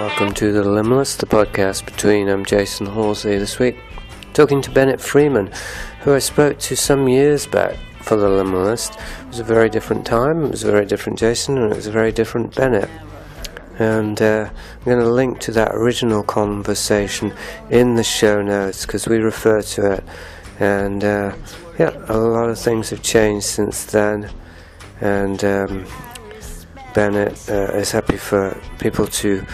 Welcome to The Liminalist, the podcast between I'm Jasun Horsley this week, talking to Benett Freeman, who I spoke to some years back for The Liminalist. It was a very different time, it was a very different Jasun, and it was a very different Benett. And uh, I'm going to link to that original conversation in the show notes because we refer to it. And uh, yeah, a lot of things have changed since then. And um, Benett uh, is happy for people to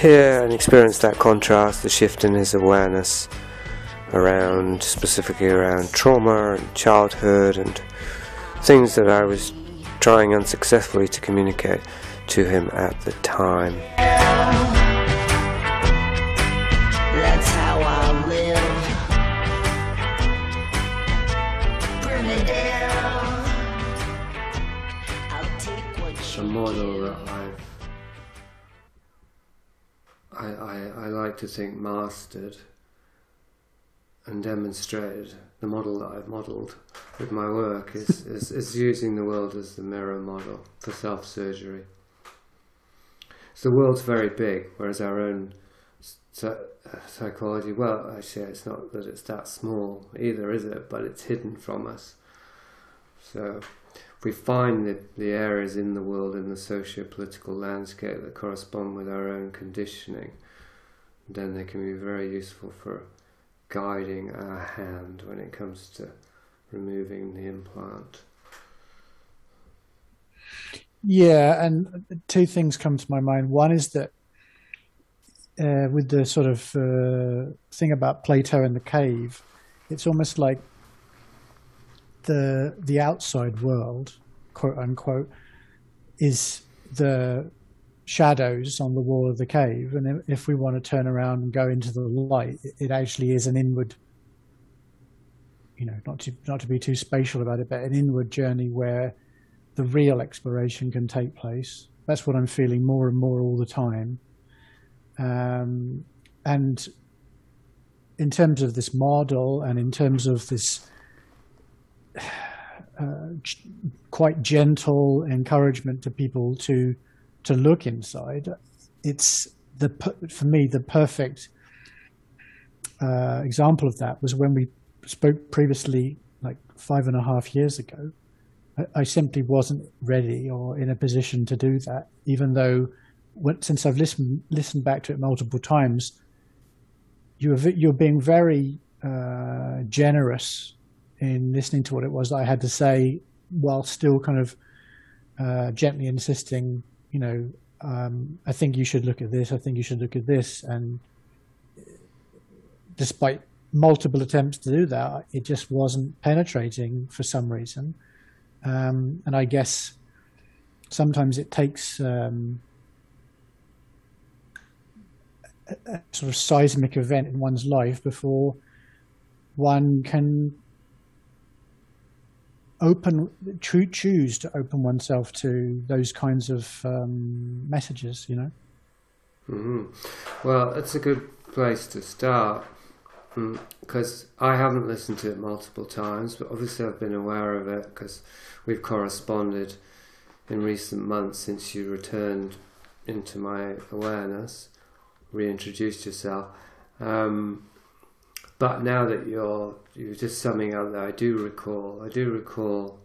hear and experience that contrast, the shift in his awareness around, specifically around trauma and childhood and things that I was trying unsuccessfully to communicate to him at the time. I, I, I like to think mastered and demonstrated the model that I've modelled with my work is, is, is using the world as the mirror model for self surgery. So the world's very big, whereas our own uh, psychology, well, actually, it's not that it's that small either, is it? But it's hidden from us. So we find the, the areas in the world, in the socio-political landscape that correspond with our own conditioning, then they can be very useful for guiding our hand when it comes to removing the implant. Yeah, and two things come to my mind. One is that uh, with the sort of uh, thing about Plato and the cave, it's almost like the the outside world, quote unquote, is the shadows on the wall of the cave, and if we want to turn around and go into the light, it actually is an inward. You know, not to not to be too spatial about it, but an inward journey where the real exploration can take place. That's what I'm feeling more and more all the time. Um, and in terms of this model and in terms of this uh, quite gentle encouragement to people to to look inside, it's the for me the perfect uh, example of that was when we spoke previously, like five and a half years ago. I, I simply wasn't ready or in a position to do that, even though when, since I've listened listened back to it multiple times, you were v- you're being very uh, generous in listening to what it was that I had to say, while still kind of uh, gently insisting, you know, um, I think you should look at this. I think you should look at this. And despite multiple attempts to do that, it just wasn't penetrating for some reason. Um, and I guess sometimes it takes um, a, a sort of seismic event in one's life before one can open choo- choose to open oneself to those kinds of um, messages you know hmm Well, it's a good place to start because I haven't listened to it multiple times, but obviously I've been aware of it because we've corresponded in recent months since you returned into my awareness, reintroduced yourself. Um, but now that you're you're just summing up that I do recall, I do recall,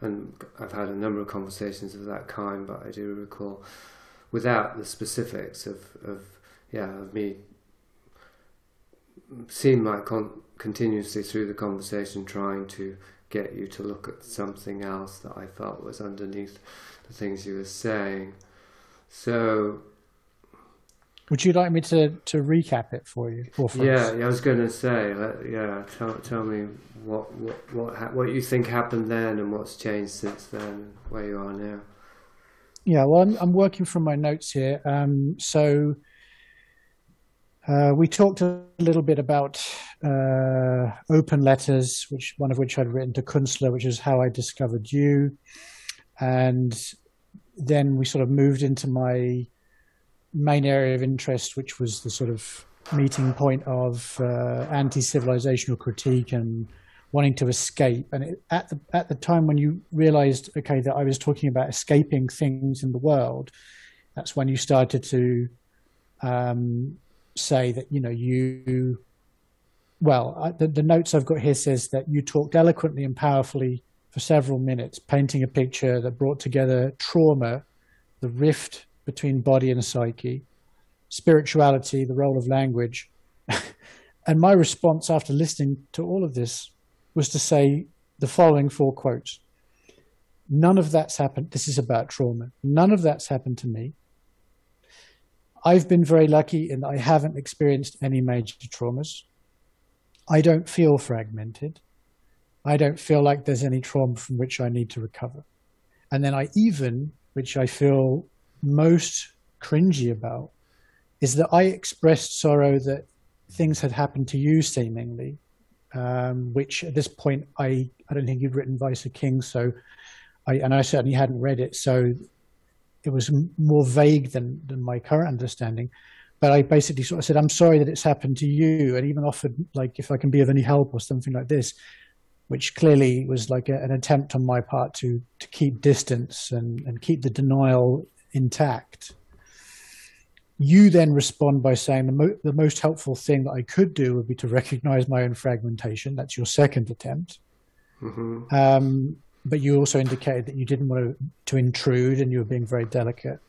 and I've had a number of conversations of that kind, but I do recall, without the specifics of, of yeah of me seemed like con- continuously through the conversation trying to get you to look at something else that I felt was underneath the things you were saying. So would you like me to, to recap it for you for yeah, yeah, I was going to say, let, yeah, tell tell me what what what ha- what you think happened then and what's changed since then, and where you are now. Yeah, well, I'm, I'm working from my notes here. Um, so uh, we talked a little bit about uh, open letters, which one of which I'd written to Kunstler, which is how I discovered you, and then we sort of moved into my main area of interest, which was the sort of meeting point of uh, anti-civilizational critique and wanting to escape. And it, at the at the time when you realised, okay, that I was talking about escaping things in the world, that's when you started to um, say that you know you well I, the, the notes i've got here says that you talked eloquently and powerfully for several minutes painting a picture that brought together trauma the rift between body and psyche spirituality the role of language and my response after listening to all of this was to say the following four quotes none of that's happened this is about trauma none of that's happened to me I've been very lucky in that I haven't experienced any major traumas. I don't feel fragmented. I don't feel like there's any trauma from which I need to recover. And then I even, which I feel most cringy about, is that I expressed sorrow that things had happened to you seemingly, um, which at this point I, I don't think you'd written Vice of King, so I, and I certainly hadn't read it. So it was more vague than, than my current understanding. But I basically sort of said, I'm sorry that it's happened to you, and even offered like if I can be of any help or something like this, which clearly was like a, an attempt on my part to to keep distance and, and keep the denial intact. You then respond by saying the, mo- the most helpful thing that I could do would be to recognize my own fragmentation. That's your second attempt. Mm-hmm. Um, but you also indicated that you didn't want to, to intrude and you were being very delicate.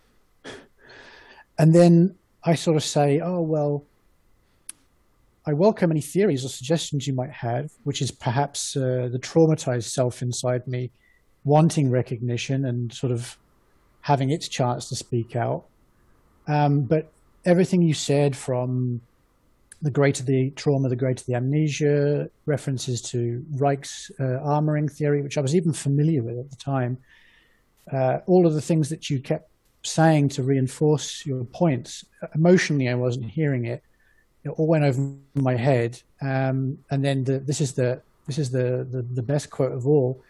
And then I sort of say, oh, well, I welcome any theories or suggestions you might have, which is perhaps uh, the traumatized self inside me wanting recognition and sort of having its chance to speak out. Um, but everything you said from the greater the trauma, the greater the amnesia, references to Reich's uh, armoring theory, which I was even familiar with at the time. Uh, all of the things that you kept saying to reinforce your points. Emotionally, I wasn't hearing it. It all went over my head. Um, and then the, this is the this is the, the the best quote of all.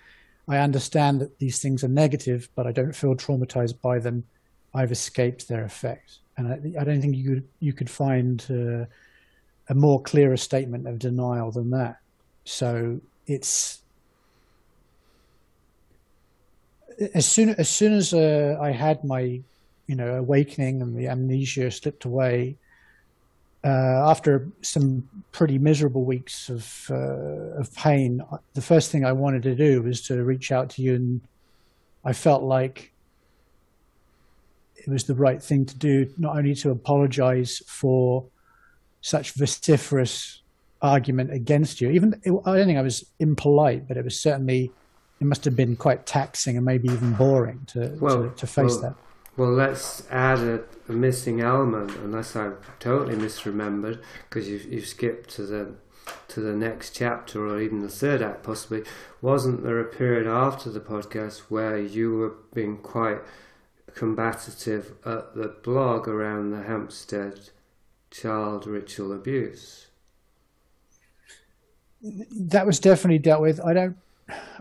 I understand that these things are negative, but I don't feel traumatized by them. I've escaped their effect, and I, I don't think you could you could find. Uh, a more clearer statement of denial than that. So it's as soon as soon as uh, I had my you know awakening and the amnesia slipped away. Uh, after some pretty miserable weeks of uh, of pain, the first thing I wanted to do was to reach out to you, and I felt like it was the right thing to do, not only to apologize for such vociferous argument against you. Even I don't think I was impolite, but it was certainly it must have been quite taxing and maybe even boring to Well, to, to face well, that. Well, let's add a, a missing element, unless I've totally misremembered, because you've, you've skipped to the to the next chapter or even the third act possibly. Wasn't there a period after the podcast where you were being quite combative at the blog around the Hampstead child ritual abuse? That was definitely dealt with. I don't.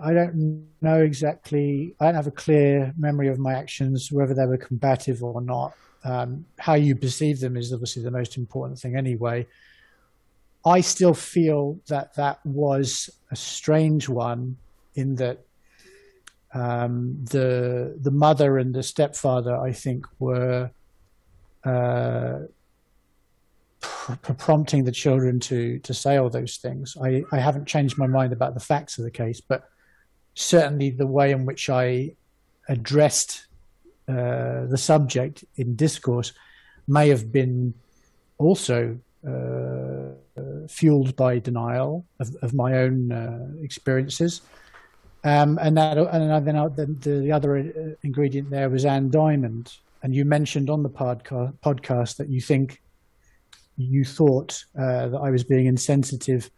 I don't know exactly. I don't have a clear memory of my actions, whether they were combative or not. Um, how you perceive them is obviously the most important thing, anyway. I still feel that that was a strange one, in that um, the the mother and the stepfather, I think, were uh, pr- prompting the children to to say all those things. I, I haven't changed my mind about the facts of the case, but certainly the way in which I addressed uh, the subject in discourse may have been also uh, fueled by denial of, of my own uh, experiences. Um, and that, and then the, the other uh, ingredient there was Ann Diamond. And you mentioned on the podca- podcast that you think you thought uh, that I was being insensitive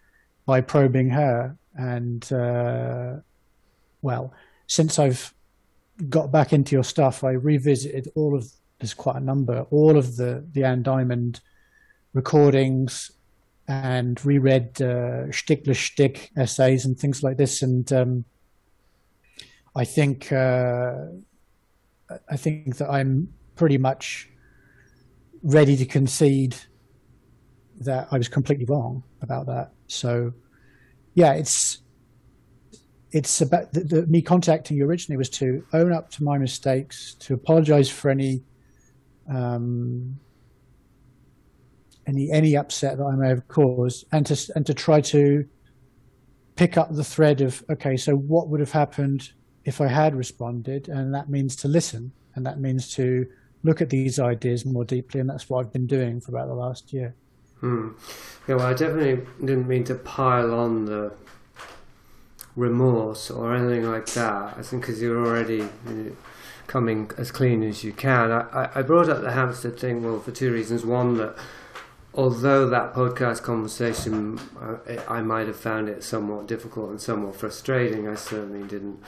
by probing her. And uh, well, since I've got back into your stuff, I revisited all of there's quite a number, all of the the Ann Diamond recordings, and reread uh, Stickler Stick essays and things like this. And um, I think uh, I think that I'm pretty much ready to concede that I was completely wrong about that. So, yeah, it's it's about the, the, me contacting you originally was to own up to my mistakes, to apologize for any um, any any upset that I may have caused, and to and to try to pick up the thread of okay, so what would have happened if I had responded, and that means to listen, and that means to look at these ideas more deeply, and that's what I've been doing for about the last year. Hmm. Yeah, well, I definitely didn't mean to pile on the remorse or anything like that. I think because you're already you know, coming as clean as you can. I, I brought up the Hampstead thing, well, for two reasons. One, that although that podcast conversation, I, I might have found it somewhat difficult and somewhat frustrating, I certainly didn't.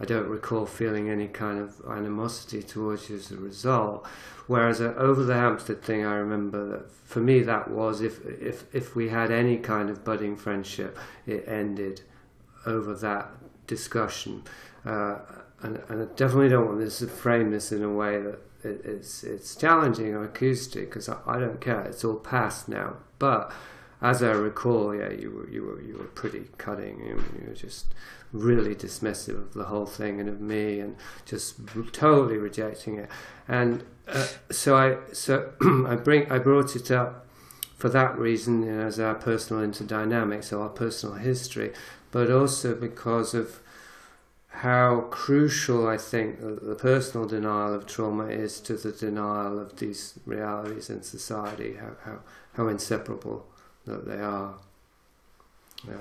I don't recall feeling any kind of animosity towards you as a result. Whereas uh, over the Hampstead thing, I remember that for me that was if if if we had any kind of budding friendship, it ended over that discussion. Uh, and, and I definitely don't want this to frame this in a way that it, it's it's challenging or acoustic because I, I don't care. It's all past now. But as I recall, yeah, you were you were you were pretty cutting. You, you were just really dismissive of the whole thing and of me, and just totally rejecting it. And uh, so I so I bring I brought it up for that reason you know, as our personal interdynamics, so our personal history, but also because of how crucial I think the personal denial of trauma is to the denial of these realities in society, how, how, how inseparable that they are. Yeah.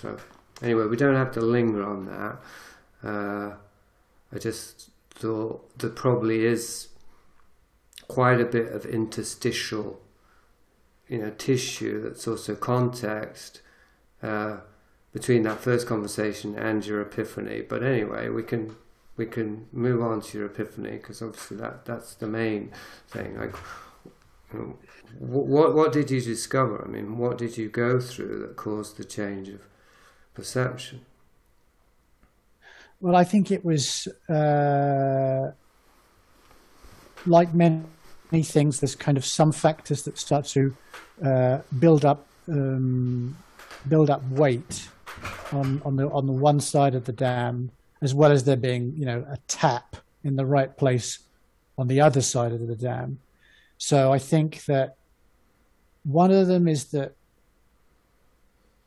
So anyway, we don't have to linger on that. Uh, I just thought there probably is quite a bit of interstitial, you know, tissue that's also context. Uh, between that first conversation and your epiphany. But anyway, we can we can move on to your epiphany because obviously that that's the main thing. Like, what what did you discover? I mean, what did you go through that caused the change of perception? Well, I think it was uh, like many, things. There's kind of some factors that start to uh, build up um, build up weight on, on the on the one side of the dam, as well as there being you know a tap in the right place on the other side of the dam. So I think that one of them is that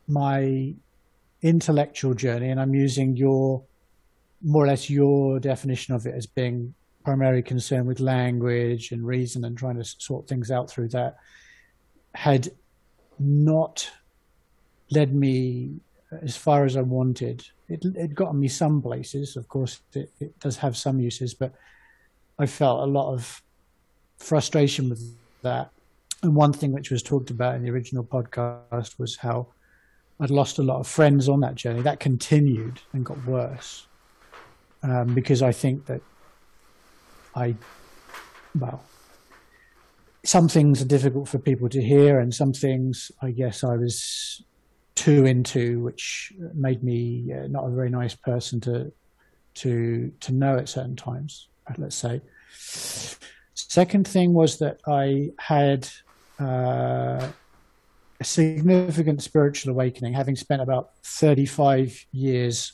my intellectual journey, and I'm using your more or less your definition of it as being primarily concerned with language and reason and trying to sort things out through that, had not led me as far as I wanted. It it got me some places, of course. It, it does have some uses, but I felt a lot of frustration with that. And one thing which was talked about in the original podcast was how I'd lost a lot of friends on that journey. That continued and got worse um, because I think that I, well, some things are difficult for people to hear, and some things I guess I was too into, which made me uh, not a very nice person to to to know at certain times. Let's say. Second thing was that I had uh, a significant spiritual awakening, having spent about thirty-five years,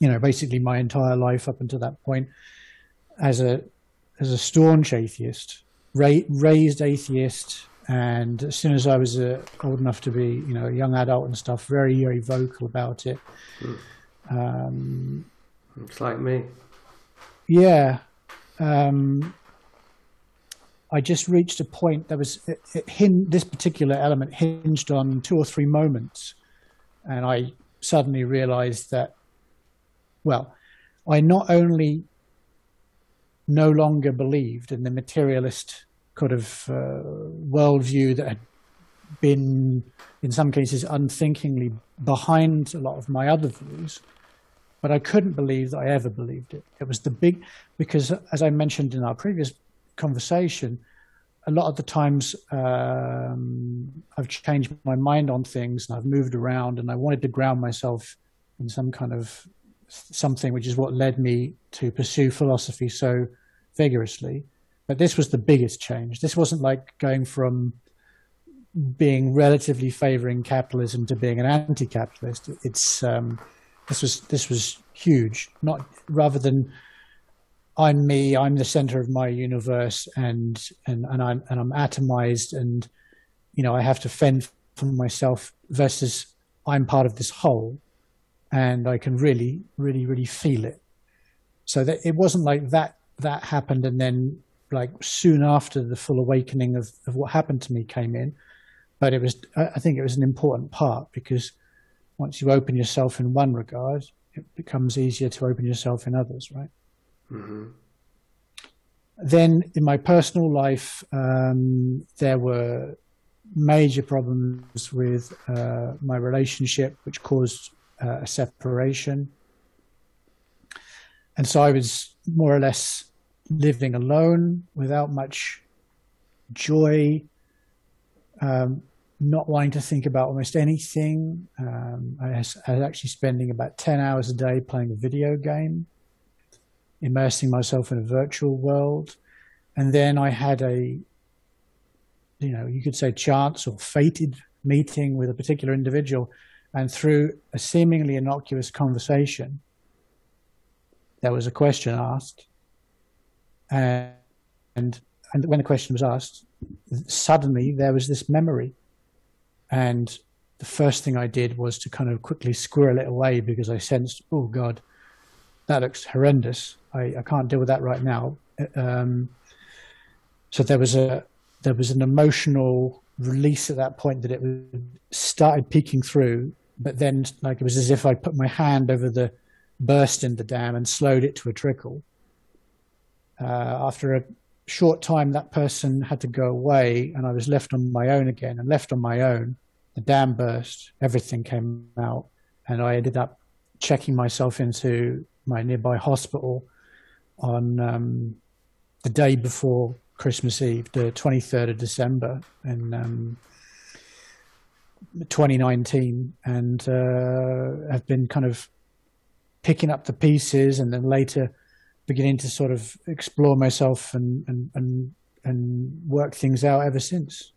you know, basically my entire life up until that point, as a as a staunch atheist, ra- raised atheist, and as soon as I was uh, old enough to be, you know, a young adult and stuff, very, very vocal about it. Mm. Um, it's like me. Yeah. Um, I just reached a point that was it, it this particular element hinged on two or three moments, and I suddenly realized that, well, I not only no longer believed in the materialist kind of uh, worldview that had been, in some cases, unthinkingly behind a lot of my other views. But I couldn't believe that I ever believed it. It was the big, because as I mentioned in our previous conversation, a lot of the times um, I've changed my mind on things and I've moved around and I wanted to ground myself in some kind of something, which is what led me to pursue philosophy so vigorously. But this was the biggest change. This wasn't like going from being relatively favoring capitalism to being an anti-capitalist. It's um, this was this was huge. Not rather than I'm me. I'm the center of my universe, and and and I'm and I'm atomized, and you know I have to fend for myself. Versus I'm part of this whole, and I can really, really, really feel it. So that it wasn't like that that happened, and then like soon after the full awakening of, of what happened to me came in. But it was I think it was an important part because once you open yourself in one regard, it becomes easier to open yourself in others, right? Then in my personal life, um, there were major problems with uh, my relationship, which caused uh, a separation. And so I was more or less living alone without much joy, um, not wanting to think about almost anything. Um, I, was, I was actually spending about 10 hours a day playing a video game, immersing myself in a virtual world. And then I had a, you know, you could say chance or fated meeting with a particular individual. And through a seemingly innocuous conversation, there was a question asked. And, and, and when the question was asked, suddenly there was this memory. And the first thing I did was to kind of quickly squirrel it away because I sensed, oh God, that looks horrendous. I, I can't deal with that right now. Um, so there was a there was an emotional release at that point that it started peeking through, but then like it was as if I put my hand over the burst in the dam and slowed it to a trickle. Uh, after a short time, that person had to go away, and I was left on my own again. And left on my own, the dam burst, everything came out, and I ended up checking myself into my nearby hospital on um, the day before Christmas Eve, the 23rd of December in um, 2019, and uh, have been kind of picking up the pieces and then later beginning to sort of explore myself and, and, and, and work things out ever since.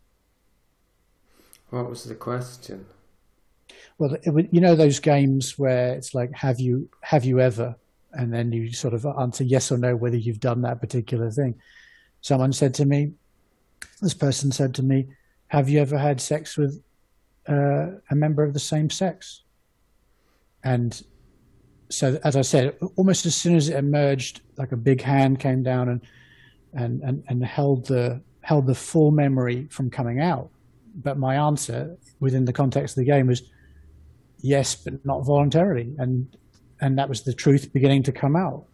What was the question? Well, it, you know those games where it's like, have you have you ever, and then you sort of answer yes or no whether you've done that particular thing. Someone said to me, this person said to me, "Have you ever had sex with uh, a member of the same sex?" And so, as I said, almost as soon as it emerged, like a big hand came down and and and, and held the held the full memory from coming out. But my answer within the context of the game was yes, but not voluntarily, and and that was the truth beginning to come out.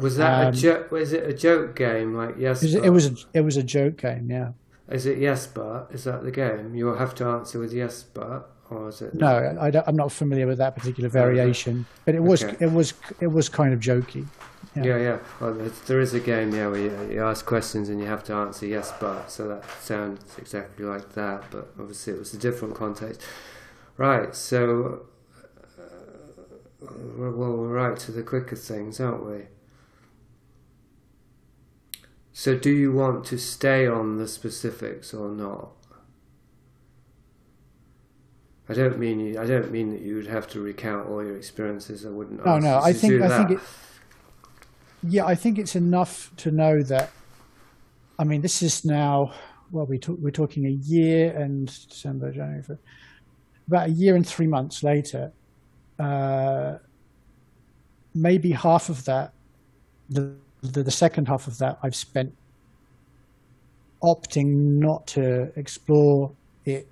Was that Um, a joke? Was it a joke game? Like yes, It was, it was a, it was a joke game, yeah. Is it yes, but is that the game? You will have to answer with yes, but, or is it? No, I, am not familiar with that particular variation, but it was Okay. it was it was kind of jokey. Yeah, yeah. Well, there- there is a game, yeah, where you, you ask questions and you have to answer yes, but. So that sounds exactly like that, but obviously it was a different context. Right. So, well, we're right to the quicker things, aren't we? So, do you want to stay on the specifics or not? I don't mean you. I don't mean that you would have to recount all your experiences. I wouldn't. No, no, I think I that. think it. Yeah, I think it's enough to know that. I mean, this is now. Well, we talk, we're talking a year and December, January, about a year and three months later. Uh, maybe half of that, the, the the second half of that, I've spent opting not to explore it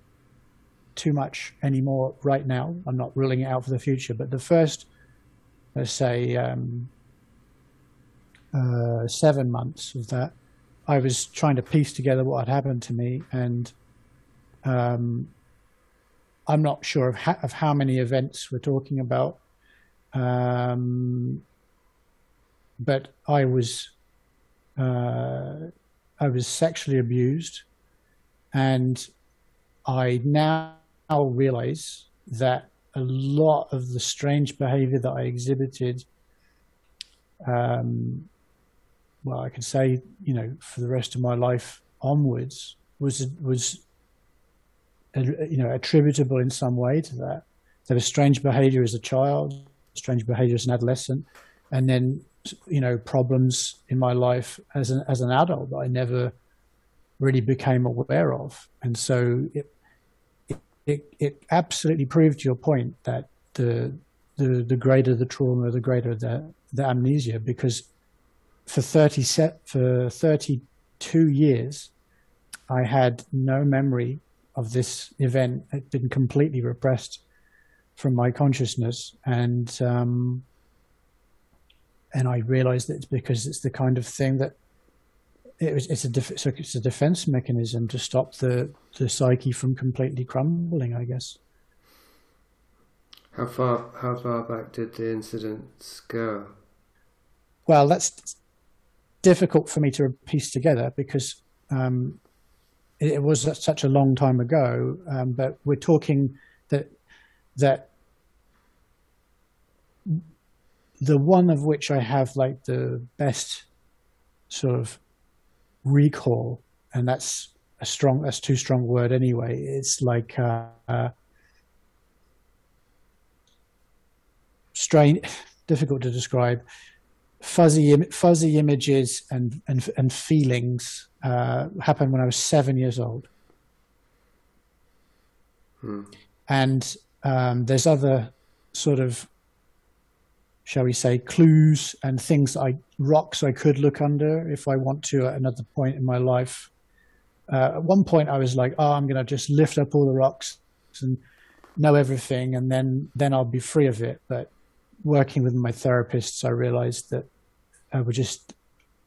too much anymore right now. I'm not ruling it out for the future, but the first, let's say, um, uh, seven months of that, I was trying to piece together what had happened to me, and um, I'm not sure of, ha- of how many events we're talking about. Um, but I was uh, I was sexually abused, and I now realize that a lot of the strange behavior that I exhibited, um, well, I could say, you know, for the rest of my life onwards, was was you know attributable in some way to that. There was strange behavior as a child, strange behavior as an adolescent, and then you know, problems in my life as an as an adult that I never really became aware of, and so it it, it absolutely proved your point that the the the greater the trauma, the greater the the amnesia, because for thirty set for thirty two years, I had no memory of this event. Had been completely repressed from my consciousness, and um, and I realized that it's because it's the kind of thing that it was, it's a def- it's a defense mechanism to stop the the psyche from completely crumbling, I guess. How far how far back did the incidents go? Well, that's difficult for me to piece together because um, it, was such a long time ago. Um, but we're talking that that the one of which I have like the best sort of recall, and that's a strong, that's too strong word anyway. It's like uh, uh, strange, difficult to describe. Fuzzy, fuzzy images and and and feelings uh, happened when I was seven years old. Hmm. And um, there's other sort of shall we say, clues and things I rocks I could look under if I want to at another point in my life. Uh, at one point, I was like, "Oh, I'm going to just lift up all the rocks and know everything, and then then I'll be free of it." But working with my therapists, I realized that I would just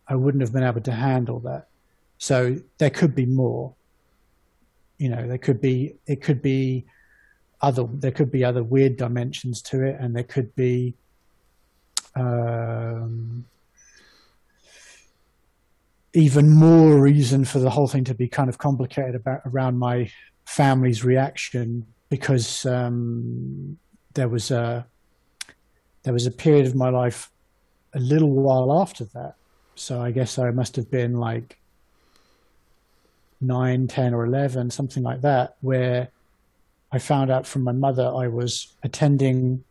I wouldn't have been able to handle that. So there could be more. You know, there could be it could be other there could be other weird dimensions to it, and there could be um, even more reason for the whole thing to be kind of complicated about around my family's reaction because um, there was a there was a period of my life a little while after that. So I guess I must have been like nine, ten, or eleven, something like that, where I found out from my mother I was attending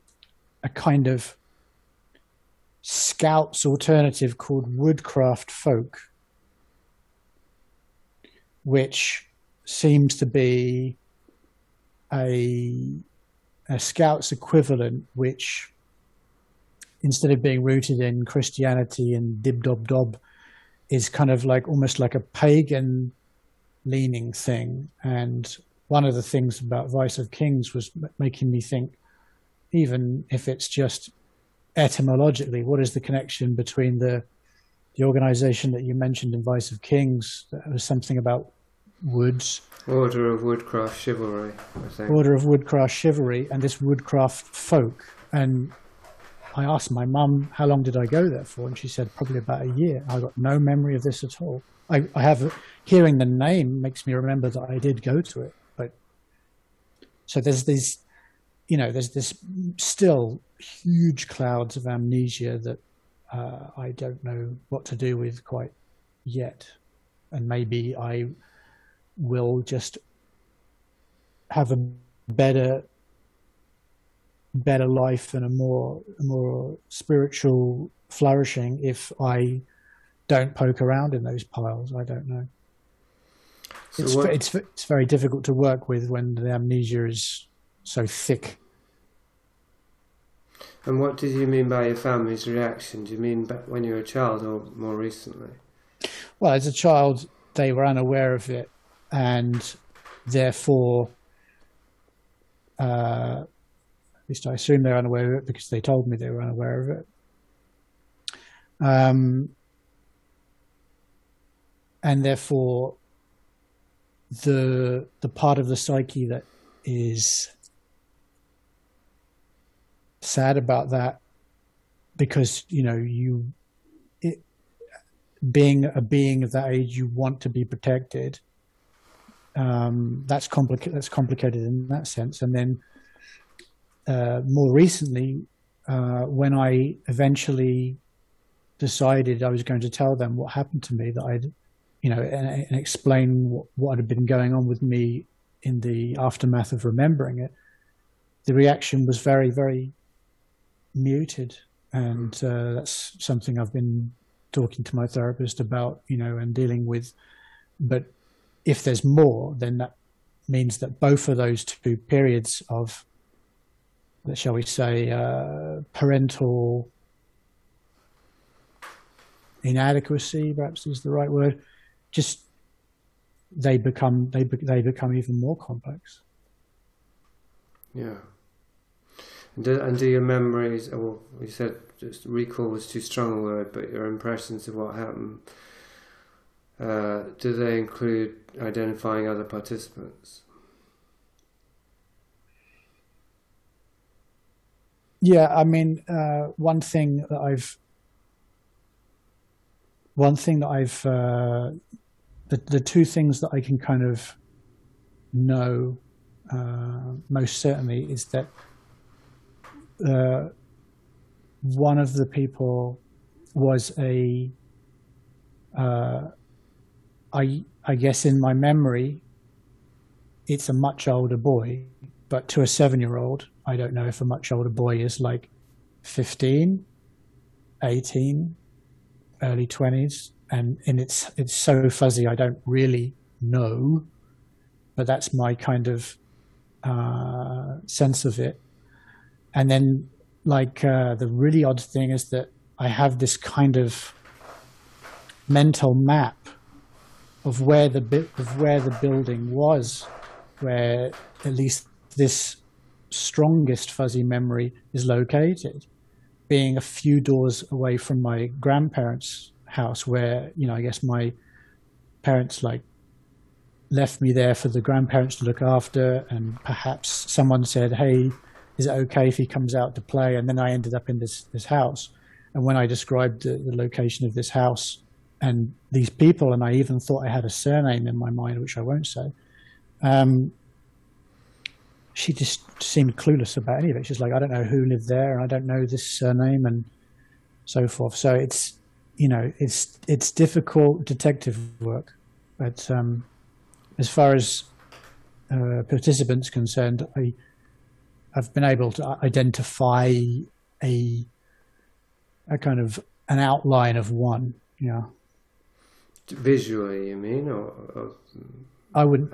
a kind of Scouts alternative called Woodcraft Folk, which seems to be a, a Scouts equivalent, which instead of being rooted in Christianity and dib dob dob, is kind of like almost like a pagan leaning thing. And one of the things about Vice of Kings was making me think, even if it's just etymologically, what is the connection between the the organization that you mentioned in Vice of Kings? That was something about woods. Order of Woodcraft Chivalry, I think. Order of Woodcraft Chivalry, and this Woodcraft folk. And I asked my mum, how long did I go there for? And she said, probably about a year. I got no memory of this at all. I, I have, hearing the name makes me remember that I did go to it. But so there's these you know, there's this still huge clouds of amnesia that uh, I don't know what to do with quite yet, and maybe I will just have a better better life and a more more spiritual flourishing if I don't poke around in those piles. I don't know. It's, it's it's very difficult to work with when the amnesia is so thick and what did you mean by your family's reaction? Do you mean back when you were a child or more recently? Well, as a child, they were unaware of it, and therefore, uh, at least I assume they're unaware of it because they told me they were unaware of it. Um, and therefore, the the part of the psyche that is sad about that because you know you it, being a being of that age you want to be protected um, that's complicated that's complicated in that sense. And then uh, more recently uh, when I eventually decided I was going to tell them what happened to me that I'd you know and, and explain what, what had been going on with me in the aftermath of remembering it the reaction was very very muted and uh, that's something I've been talking to my therapist about, you know, and dealing with. But if there's more, then that means that both of those two periods of, shall we say, uh, parental inadequacy, perhaps is the right word, just they become they they become even more complex. Yeah. And do, and do your memories, oh, well, you said just recall was too strong a word, but your impressions of what happened, uh, do they include identifying other participants? Yeah, I mean, uh, one thing that I've, one thing that I've, uh, the the two things that I can kind of know uh, most certainly is that uh, one of the people was a, uh, I I guess in my memory, it's a much older boy, but to a seven year old, I don't know if a much older boy is like 15, 18, early 20s. And, and it's, it's so fuzzy, I don't really know. But that's my kind of uh, sense of it. And then, like, uh, the really odd thing is that I have this kind of mental map of where the bit of where the building was, where at least this strongest fuzzy memory is located, being a few doors away from my grandparents' house, where you know I guess my parents like left me there for the grandparents to look after, and perhaps someone said, "Hey, is it okay if he comes out to play?" And then I ended up in this this house. And when I described the, the location of this house and these people, and I even thought I had a surname in my mind, which I won't say. Um, she just seemed clueless about any of it. She's like, I don't know who lived there, and I don't know this surname, and so forth. So it's, you know, it's it's difficult detective work, but um, as far as uh, participants concerned, I I've been able to identify a a kind of an outline of one. Yeah. Visually, you mean, or, or I wouldn't.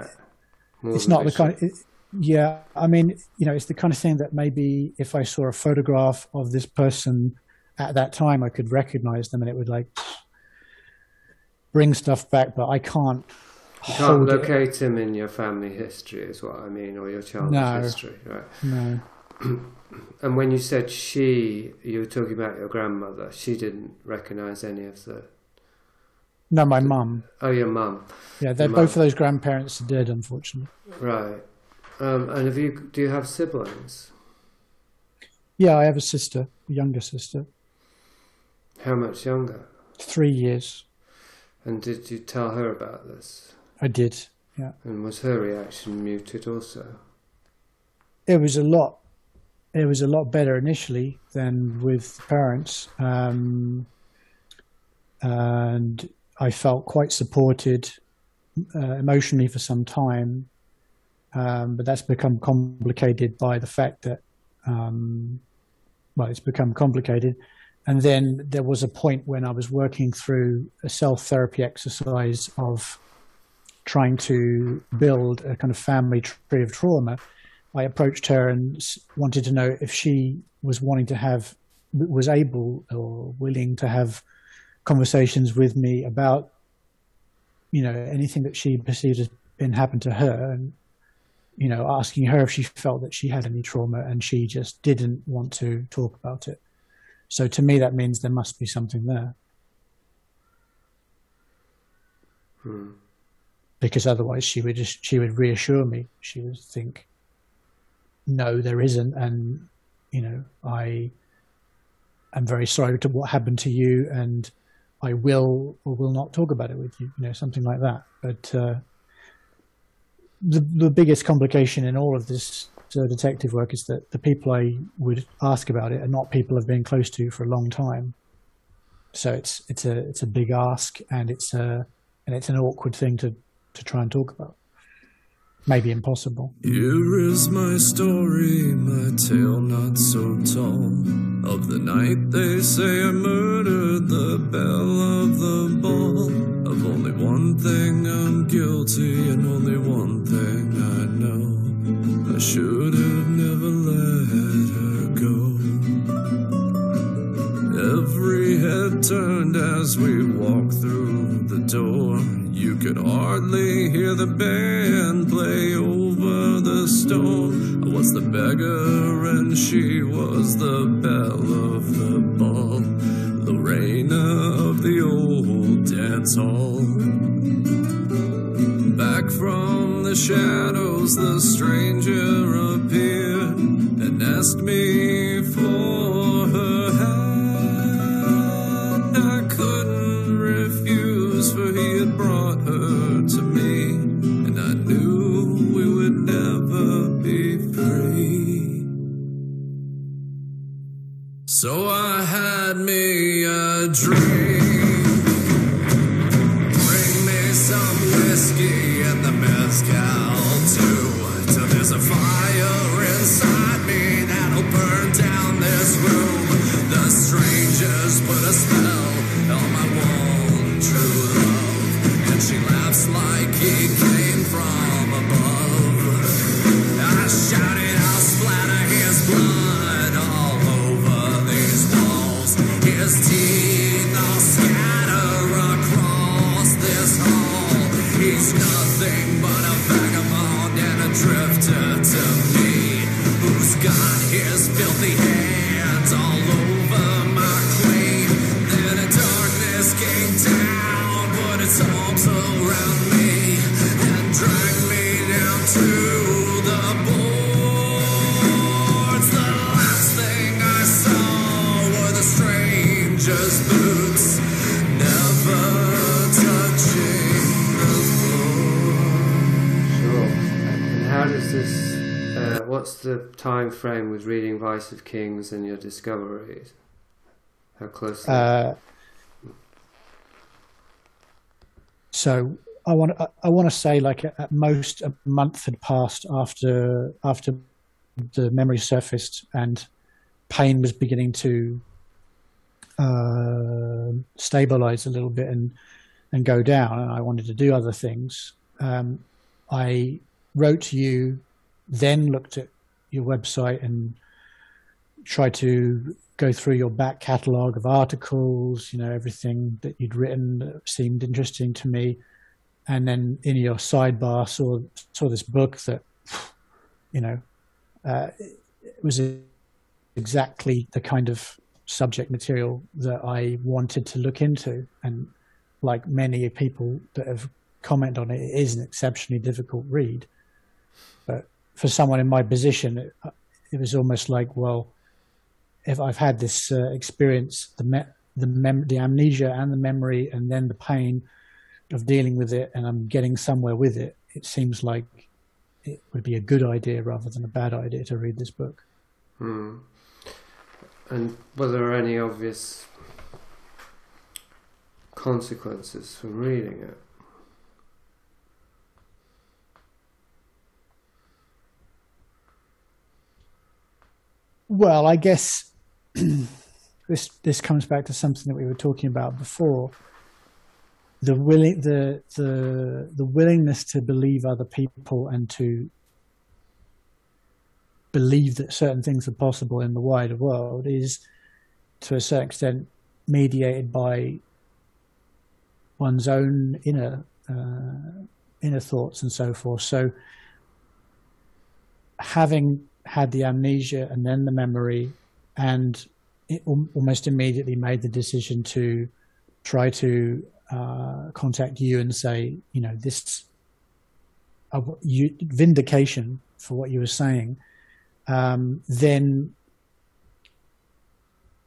It's not the kind. Of, it, yeah, I mean, you know, it's the kind of thing that maybe if I saw a photograph of this person at that time, I could recognize them, and it would like bring stuff back. But I can't. You can't locate it. him in your family history, is what I mean, or your childhood no, history, right? No. and when you said she, you were talking about your grandmother. She didn't recognize any of the. No, my mum. Oh, your mum. Yeah, they're both of those grandparents are dead, unfortunately. Right. Um, and have you? Do you have siblings? Yeah, I have a sister, a younger sister. How much younger? Three years. And did you tell her about this? I did. Yeah. And was her reaction muted also? It was a lot. It was a lot better initially than with parents, um, and I felt quite supported uh, emotionally for some time um, but that's become complicated by the fact that, um, well, it's become complicated. And then there was a point when I was working through a self therapy exercise of trying to build a kind of family tree of trauma. I approached her and wanted to know if she was wanting to have, was able or willing to have conversations with me about, you know, anything that she perceived as been happened to her. And you know, asking her if she felt that she had any trauma, and she just didn't want to talk about it. So to me, that means there must be something there. Hmm. Because otherwise, she would just she would reassure me. She would think, "No, there isn't," and you know, I am very sorry to what happened to you, and I will or will not talk about it with you. You know, something like that. But uh, the the biggest complication in all of this uh, detective work is that the people I would ask about it are not people I've been close to for a long time. So it's it's a it's a big ask, and it's a and it's an awkward thing to to try and talk about. Maybe impossible. Here is my story, my tale not so tall. of the night. They say I murdered the belle of the ball. Of only one thing I'm guilty, and only one thing I should have never let her go. Every head turned as we walked through the door. You could hardly hear the band play over the storm. I was the beggar and she was the belle of the ball, Lorena of the old dance hall. Back from the the stranger appeared and asked me for her hand. I couldn't refuse, for he had brought her to me, and I knew we would never be free. So I had me put a spell what's the time frame with reading Vice of Kings and your discoveries? How closely? Uh, so I want I, want to say like at, at most a month had passed after after the memory surfaced and pain was beginning to uh, stabilize a little bit and and go down and I wanted to do other things. Um, I wrote to you, then looked at your website and tried to go through your back catalogue of articles, you know, everything that you'd written that seemed interesting to me. And then in your sidebar saw saw this book that, you know, uh, it was exactly the kind of subject material that I wanted to look into. And like many people that have commented on it, it is an exceptionally difficult read. For someone in my position, it, it was almost like, well, if I've had this uh, experience, the me- the mem- the amnesia and the memory, and then the pain of dealing with it, and I'm getting somewhere with it, it seems like it would be a good idea rather than a bad idea to read this book. Hmm. And were there any obvious consequences from reading it? Well, I guess this this comes back to something that we were talking about before. The willing the the the willingness to believe other people and to believe that certain things are possible in the wider world is to a certain extent mediated by one's own inner uh, inner thoughts and so forth. So having had the amnesia and then the memory, and almost immediately made the decision to try to uh, contact you and say, you know, this uh, you, vindication for what you were saying. Um, then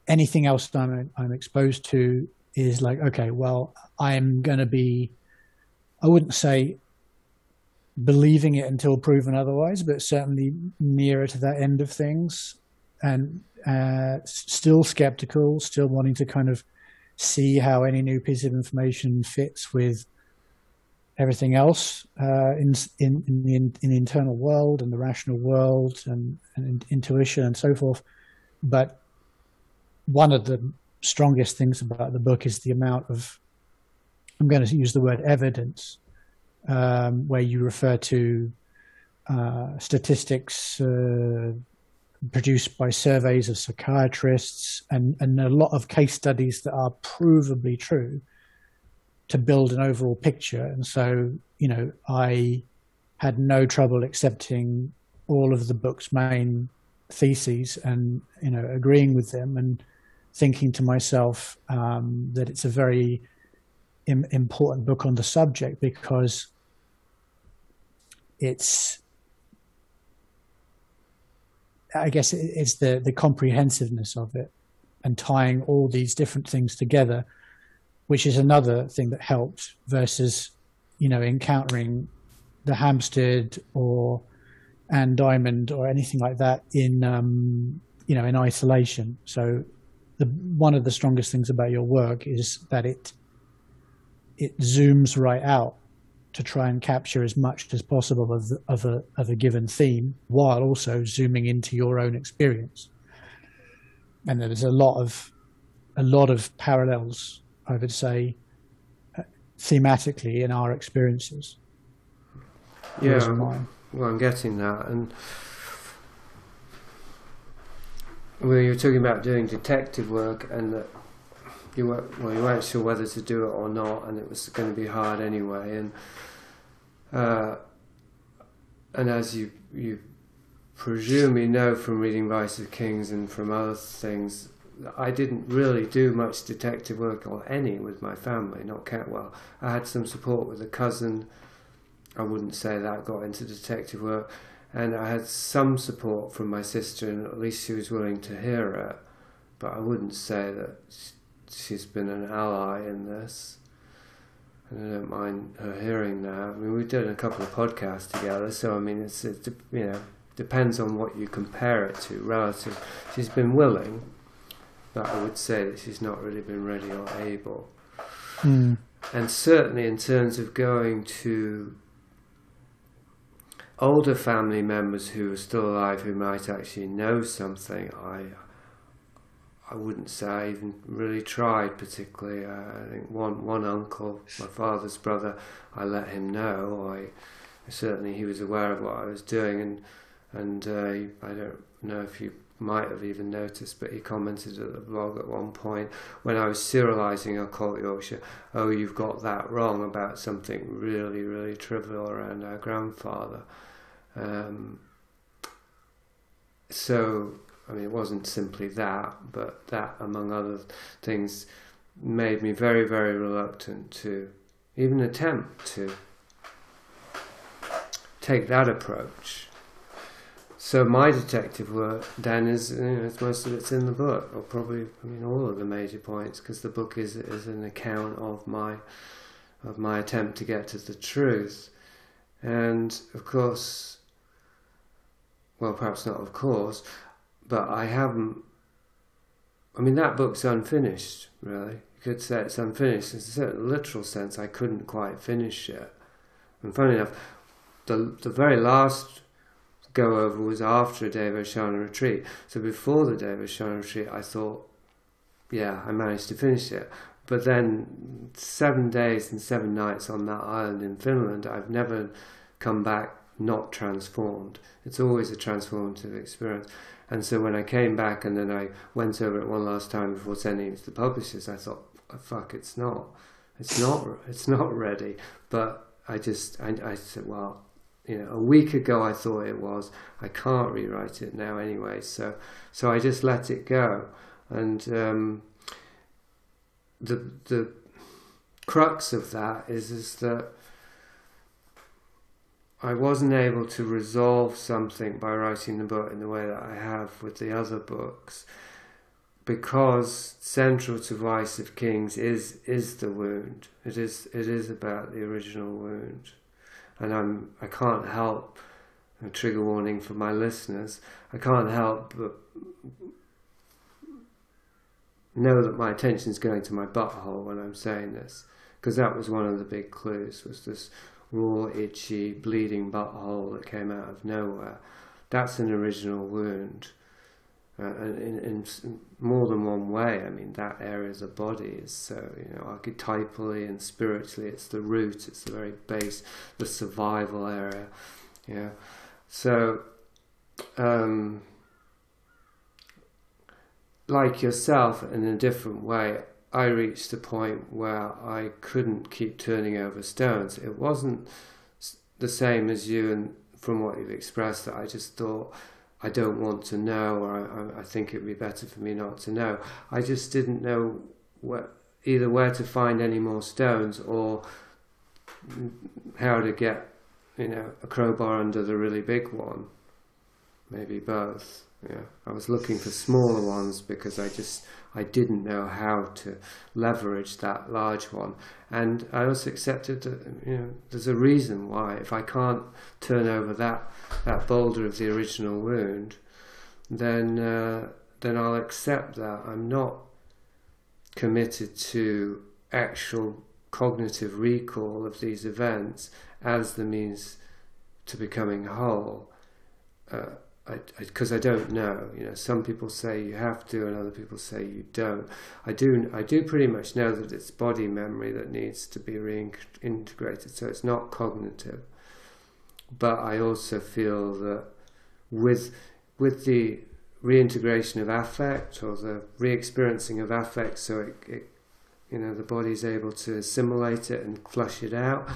anything else that I'm, I'm exposed to is like, okay, well, I'm going to be, I wouldn't say believing it until proven otherwise, but certainly nearer to that end of things, and uh, still skeptical, still wanting to kind of see how any new piece of information fits with everything else uh, in, in in the in, the internal world and the rational world and, and intuition and so forth. But one of the strongest things about the book is the amount of I'm going to use the word evidence, um, where you refer to uh, statistics uh, produced by surveys of psychiatrists and, and a lot of case studies that are provably true to build an overall picture. And so, you know, I had no trouble accepting all of the book's main theses and, you know, agreeing with them and thinking to myself um, that it's a very Im- important book on the subject because it's I guess it's the the comprehensiveness of it and tying all these different things together, which is another thing that helped versus you know encountering the Hampstead or Ann Diamond or anything like that in um, you know in isolation. So the one of the strongest things about your work is that it it zooms right out to try and capture as much as possible of, of, a, of a given theme while also zooming into your own experience. And there's a lot of a lot of parallels, I would say, uh, thematically in our experiences. Yeah, mine. well, I'm getting that, and well, you were talking about doing detective work, and that you were well, you weren't sure whether to do it or not, and it was going to be hard anyway, and uh, and as you you presumably know from reading Vice of Kings and from other things, I didn't really do much detective work or any with my family. Not count well. I had some support with a cousin. I wouldn't say that got into detective work, and I had some support from my sister, and at least she was willing to hear it. But I wouldn't say that she's been an ally in this. And I don't mind her hearing that. I mean, we did a couple of podcasts together, so I mean, it's it, you know depends on what you compare it to. Relative, she's been willing, but I would say that she's not really been ready or able. Mm. And certainly in terms of going to older family members who are still alive who might actually know something, I I wouldn't say I even really tried particularly. Uh, I think one one uncle, my father's brother, I let him know. I certainly he was aware of what I was doing, and and uh, I don't know if you might have even noticed, but he commented at the blog at one point when I was serialising occult Yorkshire. Oh, you've got that wrong about something really, really trivial around our grandfather. Um, so, I mean, it wasn't simply that, but that, among other things, made me very, very reluctant to even attempt to take that approach. So my detective work then is, you know, it's most of it's in the book, or probably, I mean, all of the major points, because the book is is an account of my of my attempt to get to the truth, and of course, well, perhaps not of course, but I haven't. I mean, that book's unfinished, really. You could say it's unfinished. In a certain literal sense, I couldn't quite finish it. And funny enough, the the very last go over was after a Devashana retreat. So before the Devashana retreat, I thought, yeah, I managed to finish it. But then seven days and seven nights on that island in Finland, I've never come back not transformed. It's always a transformative experience. And so when I came back and then I went over it one last time before sending it to the publishers, I thought, oh, fuck, it's not, it's not, it's not ready. But I just, I, I said, well, you know, a week ago I thought it was. I can't rewrite it now anyway, so so I just let it go. And um, the the crux of that is is that I wasn't able to resolve something by writing the book in the way that I have with the other books, because central to Vice of Kings is is the wound. It is it is about the original wound and I'm I can't help a trigger warning for my listeners. I can't help but know that my attention is going to my butthole when I'm saying this, because that was one of the big clues. Was this raw, itchy, bleeding butthole that came out of nowhere? That's an original wound, uh, and in, in more than one way. I mean, that area of the body is so, you know, archetypally and spiritually, it's the root, it's the very base, the survival area. Yeah. So, um, like yourself, in a different way, I reached a point where I couldn't keep turning over stones. It wasn't the same as you, and from what you've expressed, that I just thought I don't want to know, or I, I- think it would be better for me not to know. I just didn't know either where to find any more stones or how to get, you know, a crowbar under the really big one. Maybe both. Yeah, I was looking for smaller ones because I just I didn't know how to leverage that large one, and I also accepted that you know there's a reason why. If I can't turn over that that boulder of the original wound, then uh, then I'll accept that. I'm not committed to actual cognitive recall of these events as the means to becoming whole. Uh, because I, I, don't know. You know, some people say you have to, and other people say you don't. I do. I do pretty much know that it's body memory that needs to be reintegrated, so it's not cognitive. But I also feel that with with the reintegration of affect or the re-experiencing of affect, so it, it you know the body's able to assimilate it and flush it out.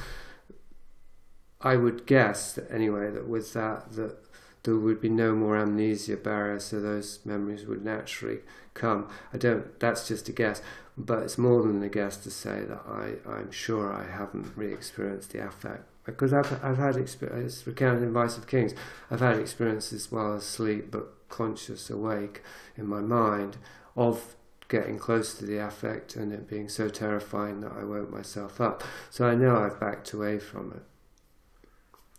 I would guess that anyway that with that that there would be no more amnesia barrier, so those memories would naturally come. I don't. That's just a guess, but it's more than a guess to say that I I'm sure I haven't re-experienced the affect because I've I've had experience recounted in Vice of Kings. I've had experiences while asleep but conscious, awake in my mind of getting close to the affect and it being so terrifying that I woke myself up. So I know I've backed away from it.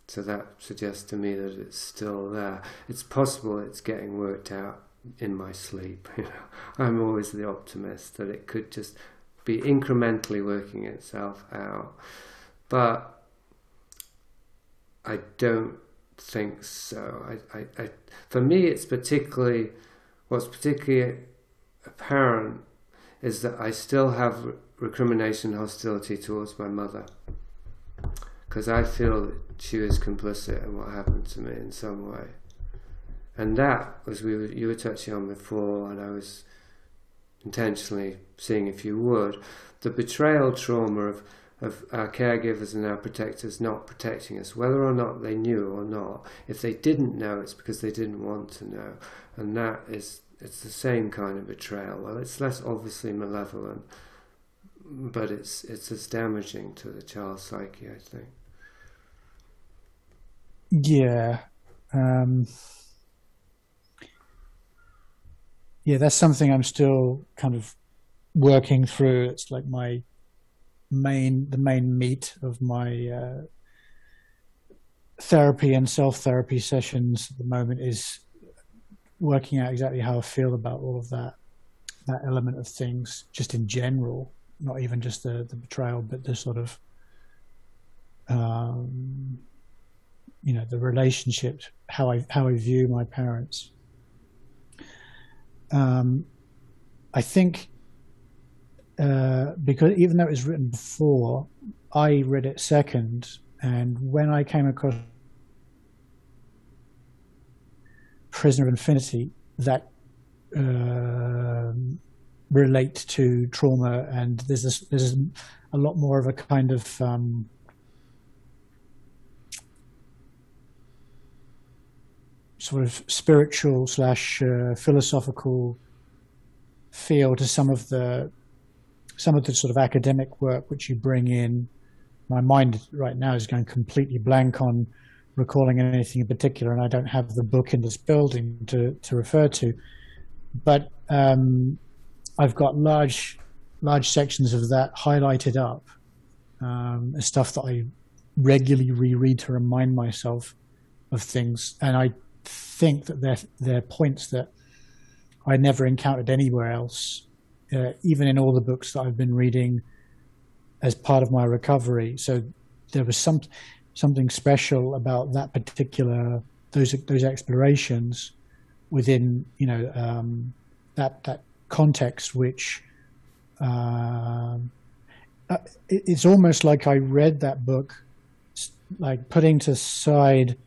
So that suggests to me that it's still there. It's possible it's getting worked out in my sleep. You know, I'm always the optimist that it could just be incrementally working itself out. But I don't think so. I, I, I, for me, it's particularly what's particularly apparent is that I still have recrimination hostility towards my mother because I feel that she was complicit in what happened to me in some way. And that, was we were, you were touching on before, and I was intentionally seeing if you would, the betrayal trauma of, of our caregivers and our protectors not protecting us, whether or not they knew or not. If they didn't know, it's because they didn't want to know. And that is, it's the same kind of betrayal. Well, it's less obviously malevolent, but it's, it's as damaging to the child's psyche, I think. Yeah. Um, yeah, that's something I'm still kind of working through. It's like my main, the main meat of my uh, therapy and self therapy sessions at the moment is working out exactly how I feel about all of that, that element of things, just in general, not even just the, the betrayal, but the sort of, um, you know the relationship how i how i view my parents. Um, i think uh, because even though it was written before i read it second and when i came across prisoner of infinity that uh, relate to trauma and there's this, there's a lot more of a kind of um, sort of spiritual slash uh, philosophical feel to some of the some of the sort of academic work which you bring in. My mind right now is going completely blank on recalling anything in particular, and I don't have the book in this building to, to refer to. But um, I've got large large sections of that highlighted up um, stuff that I regularly reread to remind myself of things, and I think that they're they're points that I never encountered anywhere else, uh, even in all the books that I've been reading as part of my recovery. So there was some something special about that particular those those explorations within you know um, that that context, which um, uh, it's almost like I read that book, like putting to side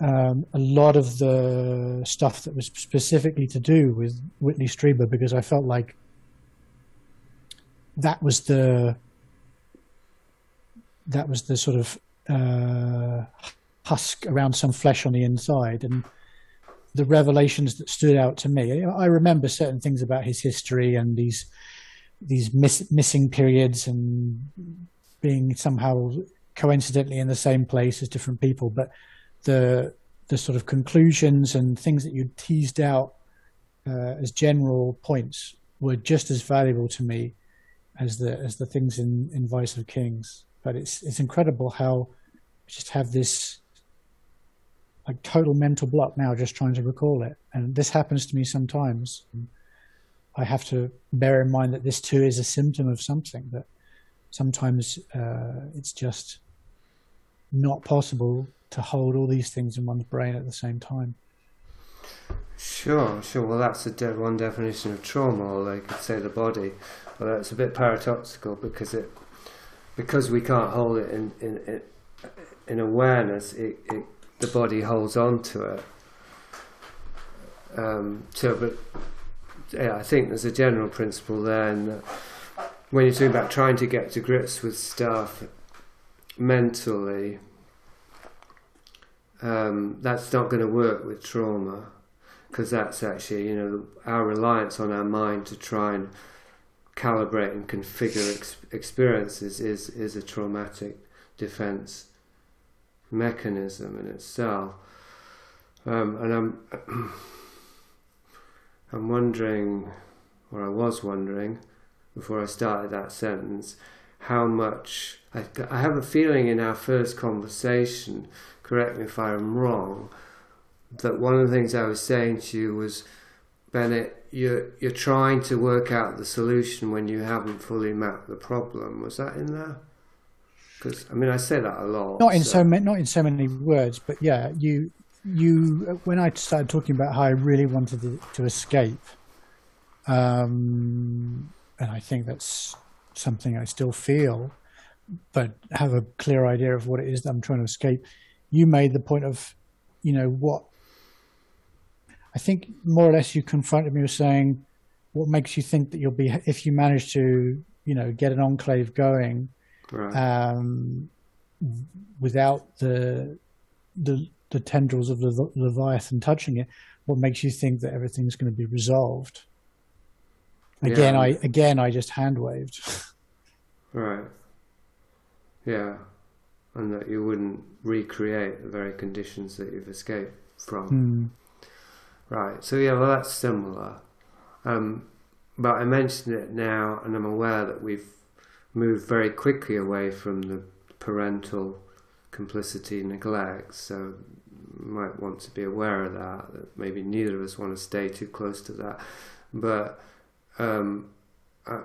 um, a lot of the stuff that was specifically to do with Whitley Strieber because I felt like that was the that was the sort of uh, husk around some flesh on the inside and the revelations that stood out to me. I remember certain things about his history and these these miss, missing periods and being somehow coincidentally in the same place as different people, but the the sort of conclusions and things that you teased out uh, as general points were just as valuable to me as the as the things in, in Vice of Kings. But it's it's incredible how I just have this like total mental block now just trying to recall it. And this happens to me sometimes. I have to bear in mind that this too is a symptom of something that sometimes uh, it's just not possible to hold all these things in one's brain at the same time. Sure, sure. Well, that's a de- one definition of trauma, or they could say the body. Although it's a bit paradoxical because it because we can't hold it in in in, in awareness. It, it the body holds on to it. Um, so, but yeah, I think there's a general principle there, and when you're talking about trying to get to grips with stuff mentally, um, that's not going to work with trauma because that's actually you know our reliance on our mind to try and calibrate and configure ex- experiences is is a traumatic defense mechanism in itself. Um, and I'm I'm wondering or I was wondering before I started that sentence how much I, I have a feeling in our first conversation correct me if I'm wrong that one of the things I was saying to you was, Benett, you're you're trying to work out the solution when you haven't fully mapped the problem. Was that in there? Because I mean, I say that a lot. Not in so many, not in so many words, but yeah, you you when I started talking about how I really wanted to, to escape, um, and I think that's something I still feel, but have a clear idea of what it is that I'm trying to escape. You made the point of, you know, what I think more or less you confronted me with saying, what makes you think that you'll be if you manage to, you know, get an enclave going right. um, without the the the tendrils of the leviathan touching it, what makes you think that everything's going to be resolved? Again, Yeah. I again I just hand waved. Right. Yeah. And that you wouldn't recreate the very conditions that you've escaped from. Hmm. Right. So yeah, well that's similar. Um, but I mention it now, and I'm aware that we've moved very quickly away from the parental complicity neglect. So you might want to be aware of that. That maybe neither of us want to stay too close to that. But um, I,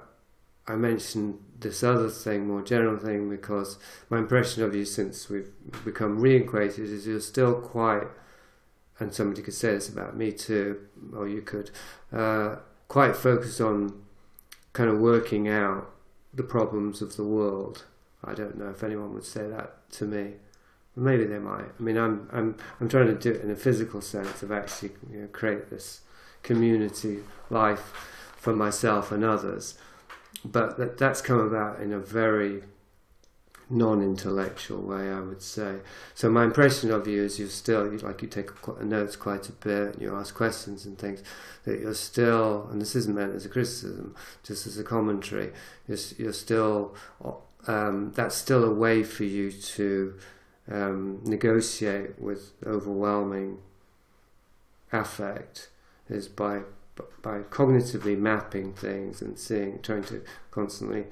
I mentioned this other thing, more general thing, because my impression of you since we've become reacquainted is you're still quite and somebody could say this about me too, or you could, uh, quite focused on kind of working out the problems of the world. I don't know if anyone would say that to me. Maybe they might. I mean, I'm I'm I'm trying to do it in a physical sense of actually you know, create this community life for myself and others. But that that's come about in a very non-intellectual way, I would say. So my impression of you is you're still you, like you take notes quite a bit, and you ask questions and things. That you're still, and this isn't meant as a criticism, just as a commentary. You're, you're still, um, that's still a way for you to um, negotiate with overwhelming affect, is by by cognitively mapping things and seeing, trying to constantly.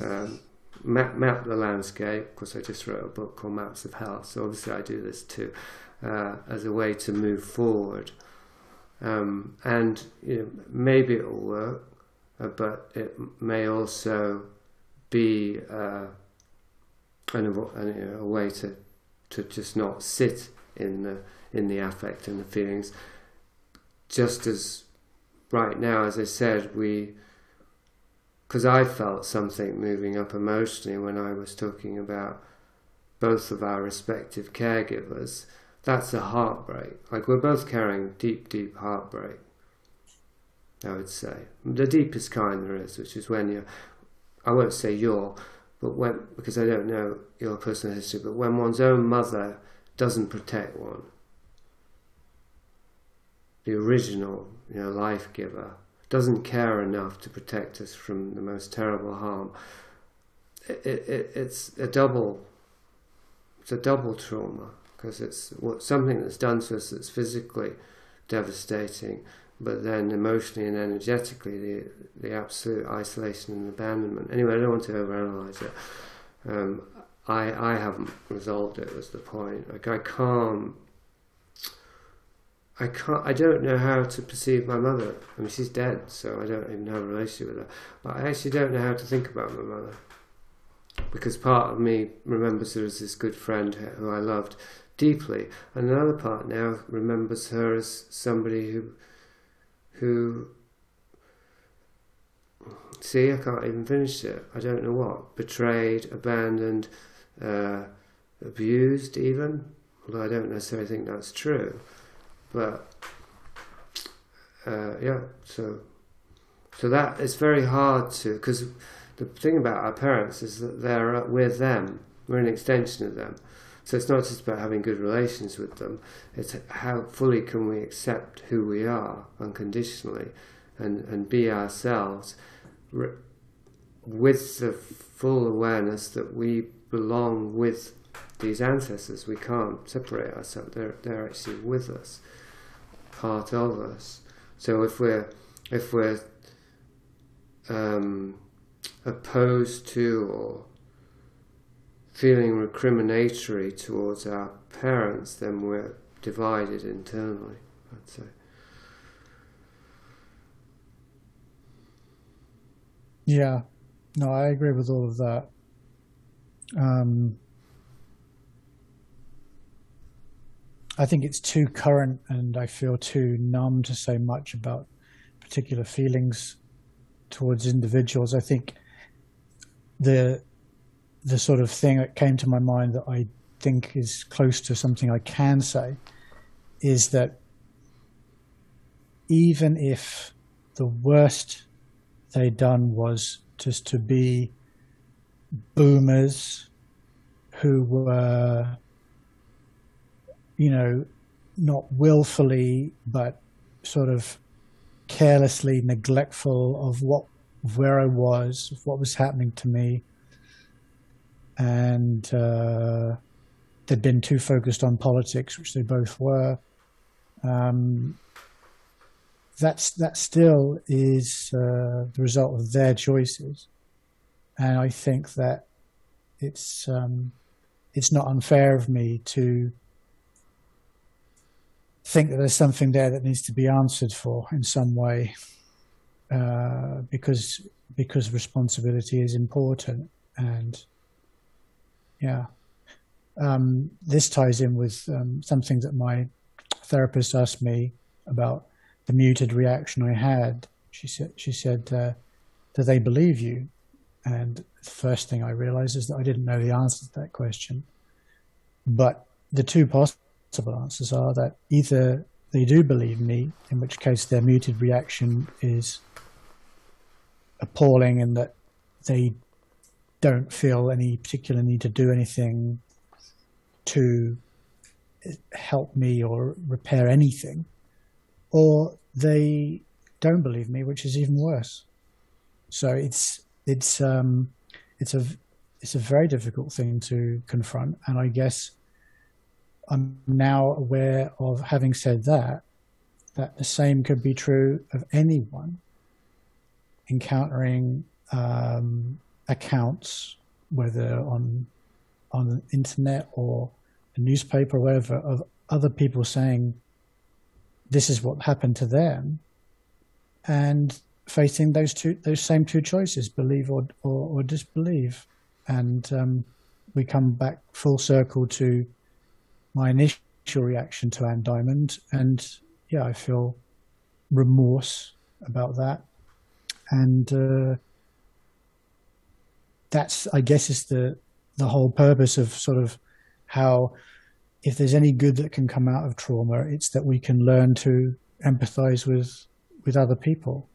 Um, map, map the landscape. Of course, I just wrote a book called Maps of Hell, so obviously I do this too uh, as a way to move forward. Um, and you know, maybe it will work, uh, but it may also be uh, an, an, a way to to just not sit in the in the affect and the feelings, just as right now, as I said, we because I felt something moving up emotionally when I was talking about both of our respective caregivers. That's a heartbreak. Like we're both carrying deep, deep heartbreak. I would say the deepest kind there is, which is when you, I won't say your, but when because I don't know your personal history, but when one's own mother doesn't protect one, the original, you know, life giver doesn't care enough to protect us from the most terrible harm. It, it, it's a double. It's a double trauma because it's something that's done to us that's physically devastating, but then emotionally and energetically, the the absolute isolation and abandonment. Anyway, I don't want to overanalyze it. Um, I I haven't resolved it. Was the point? Like I can't. I can't. I don't know how to perceive my mother. I mean, she's dead, so I don't even have a relationship with her. But I actually don't know how to think about my mother because part of me remembers her as this good friend who I loved deeply, and another part now remembers her as somebody who, who. See, I can't even finish it. I don't know what betrayed, abandoned, uh, abused, even. Although I don't necessarily think that's true, but uh, yeah. So, so that it's very hard to because the thing about our parents is that they're we're them. We're an extension of them. So it's not just about having good relations with them. It's how fully can we accept who we are unconditionally, and and be ourselves, with the full awareness that we belong with these ancestors. We can't separate ourselves. They're they're actually with us, part of us. So if we're if we're um, opposed to or feeling recriminatory towards our parents, then we're divided internally, I'd say. Yeah, no, I agree with all of that. Um, I think it's too current, and I feel too numb to say much about particular feelings towards individuals. I think the the sort of thing that came to my mind that I think is close to something I can say is that even if the worst they'd done was just to be boomers who were, you know, not willfully, but sort of carelessly neglectful of what where I was, of what was happening to me, and uh, they'd been too focused on politics, which they both were. Um, that's that still is uh, the result of their choices, and I think that it's um, it's not unfair of me to think that there's something there that needs to be answered for in some way, uh, because because responsibility is important and yeah. Um, this ties in with um, something that my therapist asked me about the muted reaction I had. She said, "She said, uh, do they believe you?" And the first thing I realized is that I didn't know the answer to that question. But the two possible answers are that either they do believe me, in which case their muted reaction is appalling, in that they don't feel any particular need to do anything to help me or repair anything, or they don't believe me, which is even worse. So it's it's um, it's a it's a very difficult thing to confront, and I guess I'm now aware of having said that that the same could be true of anyone encountering um, accounts, whether on on the internet or a newspaper or whatever, of other people saying this is what happened to them, and facing those two those same two choices, believe or or, or disbelieve, and um, we come back full circle to my initial reaction to Ann Diamond, and yeah, I feel remorse about that, and uh, that's I guess is the the whole purpose of sort of how if there's any good that can come out of trauma, it's that we can learn to empathize with with other people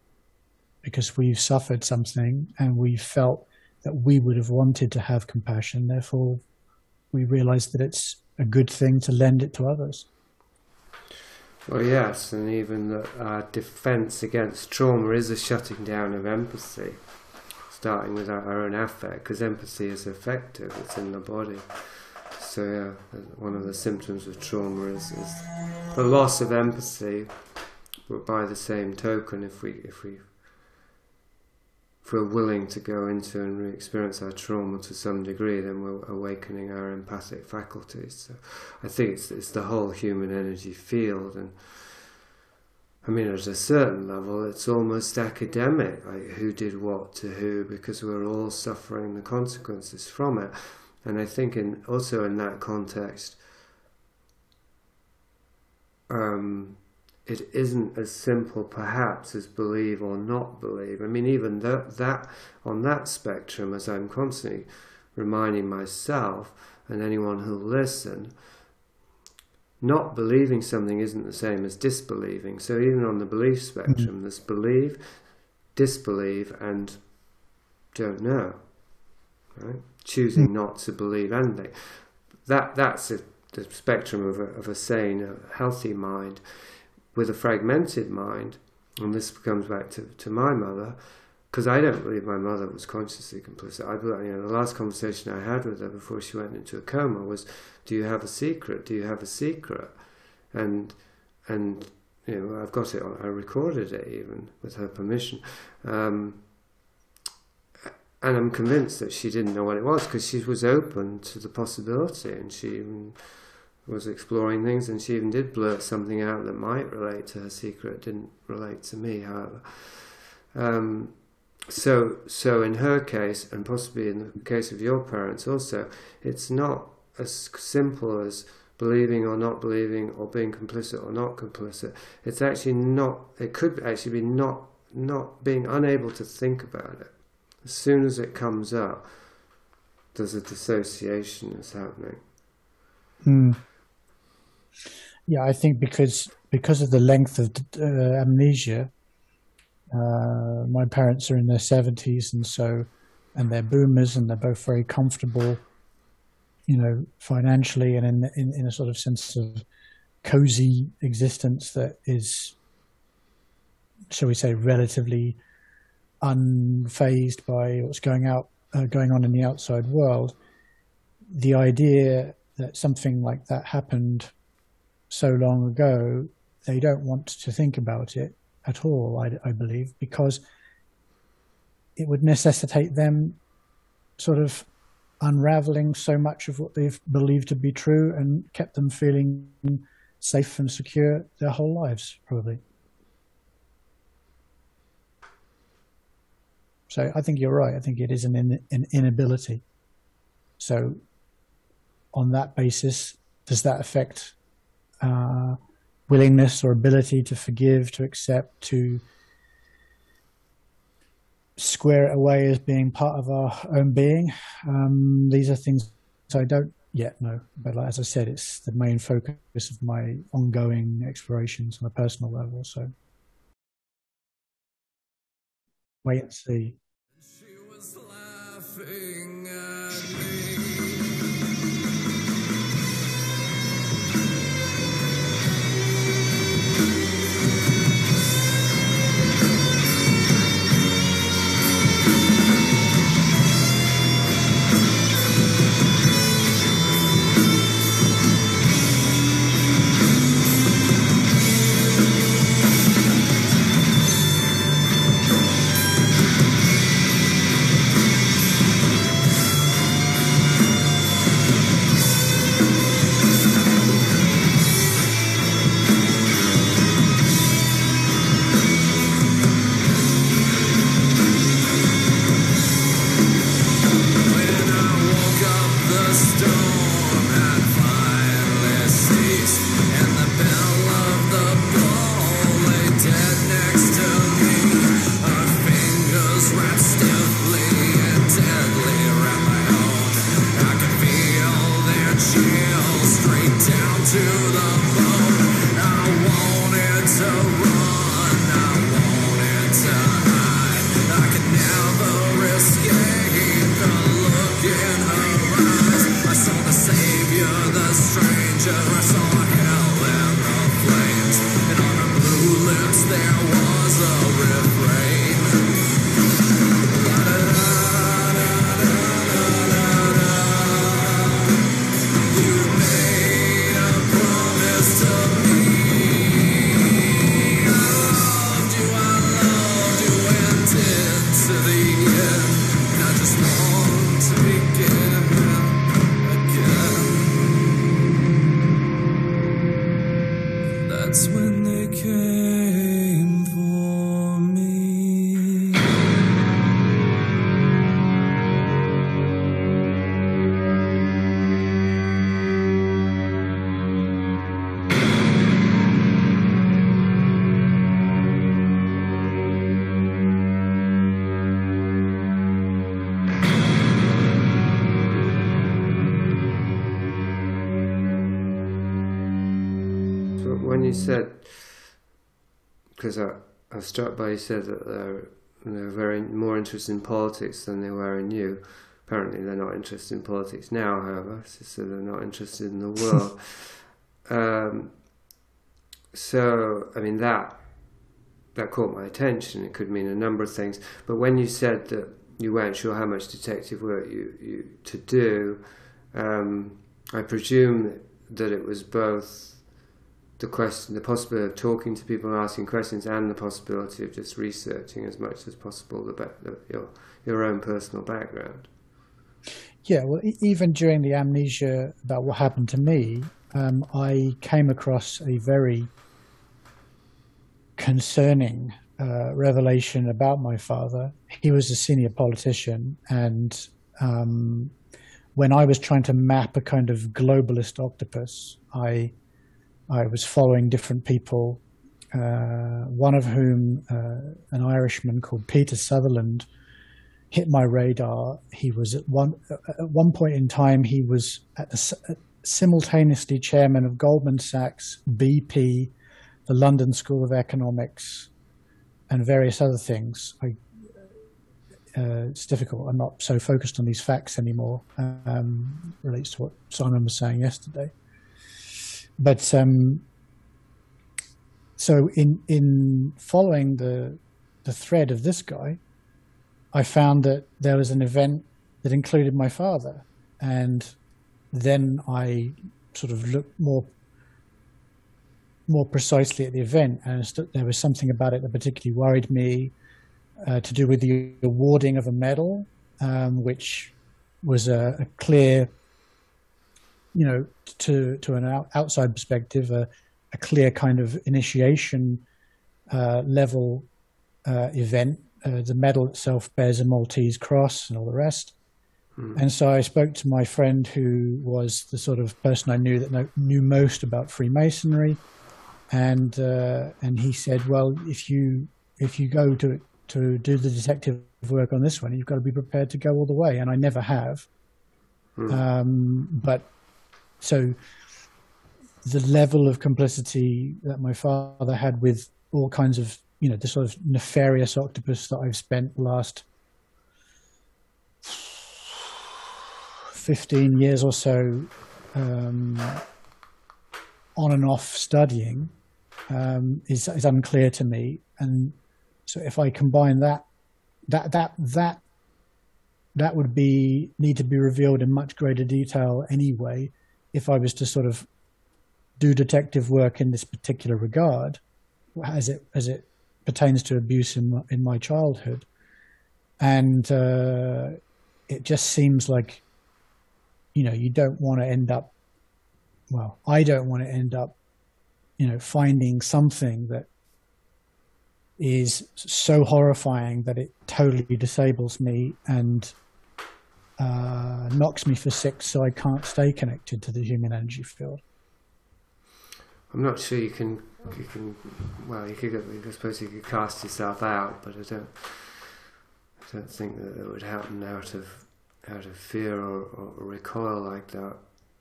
because we've suffered something and we felt that we would have wanted to have compassion. Therefore, we realize that it's a good thing to lend it to others. Well, yes, and even that our defence against trauma is a shutting down of empathy, starting with our own affect, because empathy is effective, it's in the body. So, yeah, one of the symptoms of trauma is, is the loss of empathy, but by the same token, if we, if we if we're willing to go into and re-experience our trauma to some degree, then we're awakening our empathic faculties. So I think it's, it's the whole human energy field, and I mean, at a certain level, it's almost academic, like who did what to who, because we're all suffering the consequences from it. And I think, in also in that context, um, it isn't as simple perhaps as believe or not believe. I mean, even that, that on that spectrum, as I'm constantly reminding myself and anyone who'll listen, not believing something isn't the same as disbelieving. So even on the belief spectrum, mm-hmm. there's believe, disbelieve, and don't know. Right? Choosing mm-hmm. not to believe anything. That that's a, the spectrum of a, of a sane, a healthy mind with a fragmented mind, and this comes back to, to my mother, because I don't believe my mother was consciously complicit. I believe, you know, the last conversation I had with her before she went into a coma was, "Do you have a secret? Do you have a secret?" And and you know, I've got it on. I recorded it even with her permission. Um, and I'm convinced that she didn't know what it was because she was open to the possibility, and she was exploring things, and she even did blurt something out that might relate to her secret. Didn't relate to me, however. Um, so, so in her case, and possibly in the case of your parents also, it's not as simple as believing or not believing, or being complicit or not complicit. It's actually not. It could actually be not not being unable to think about it. As soon as it comes up, there's a dissociation that's happening. Hmm. Yeah, I think because because of the length of uh, amnesia, uh, my parents are in their seventies, and so and they're boomers, and they're both very comfortable, you know, financially and in in, in a sort of sense of cozy existence that is, shall we say, relatively unfazed by what's going out uh, going on in the outside world. The idea that something like that happened so long ago, they don't want to think about it at all, I, I believe, because it would necessitate them sort of unraveling so much of what they've believed to be true and kept them feeling safe and secure their whole lives, probably. So I think you're right. I think it is an, in, an inability. So, on that basis, does that affect uh, willingness or ability to forgive, to accept, to square it away as being part of our own being. Um, these are things I don't yet know, but like, as I said, it's the main focus of my ongoing explorations on a personal level. So wait and see. You said, because I, I was struck by you said that they're, they're very more interested in politics than they were in you. Apparently, they're not interested in politics now, however, so they're not interested in the world. um, so, I mean, that that caught my attention. It could mean a number of things. But when you said that you weren't sure how much detective work you, you to do, um, I presume that it was both the question, the possibility of talking to people and asking questions, and the possibility of just researching as much as possible the, the your your own personal background. Yeah, well, even during the amnesia about what happened to me, um, I came across a very concerning uh, revelation about my father. He was a senior politician, and um, when I was trying to map a kind of globalist octopus, I I was following different people. Uh, one of whom, uh, an Irishman called Peter Sutherland, hit my radar. He was at one at one point in time. He was the, simultaneously chairman of Goldman Sachs, BP, the London School of Economics, and various other things. I, uh, it's difficult. I'm not so focused on these facts anymore. Um, relates to what Simon was saying yesterday. But um, so in in following the the thread of this guy, I found that there was an event that included my father, and then I sort of looked more more precisely at the event, and there was something about it that particularly worried me, uh, to do with the awarding of a medal, um, which was a, a, clear, you know, to to an out, outside perspective, a, a, clear kind of initiation uh, level uh, event. Uh, the medal itself bears a Maltese cross and all the rest. Hmm. And so I spoke to my friend who was the sort of person I knew that know, knew most about Freemasonry and uh, and he said, well, if you if you go to to do the detective work on this one, you've got to be prepared to go all the way. And I never have. Mm. Um, but so the level of complicity that my father had with all kinds of you know the sort of nefarious octopus that I've spent the last 15 years or so um, on and off studying um, is is unclear to me. And so if I combine that, that that that that would be need to be revealed in much greater detail anyway. If I was to sort of do detective work in this particular regard, as it as it pertains to abuse in my, in my childhood, and uh, it just seems like you know you don't want to end up. Well, I don't want to end up you know, finding something that is so horrifying that it totally disables me and uh, knocks me for six, so I can't stay connected to the human energy field. I'm not sure you can. You can. Well, you could. I suppose you could cast yourself out, but I don't. I don't think that it would happen out of out of fear or, or recoil like that.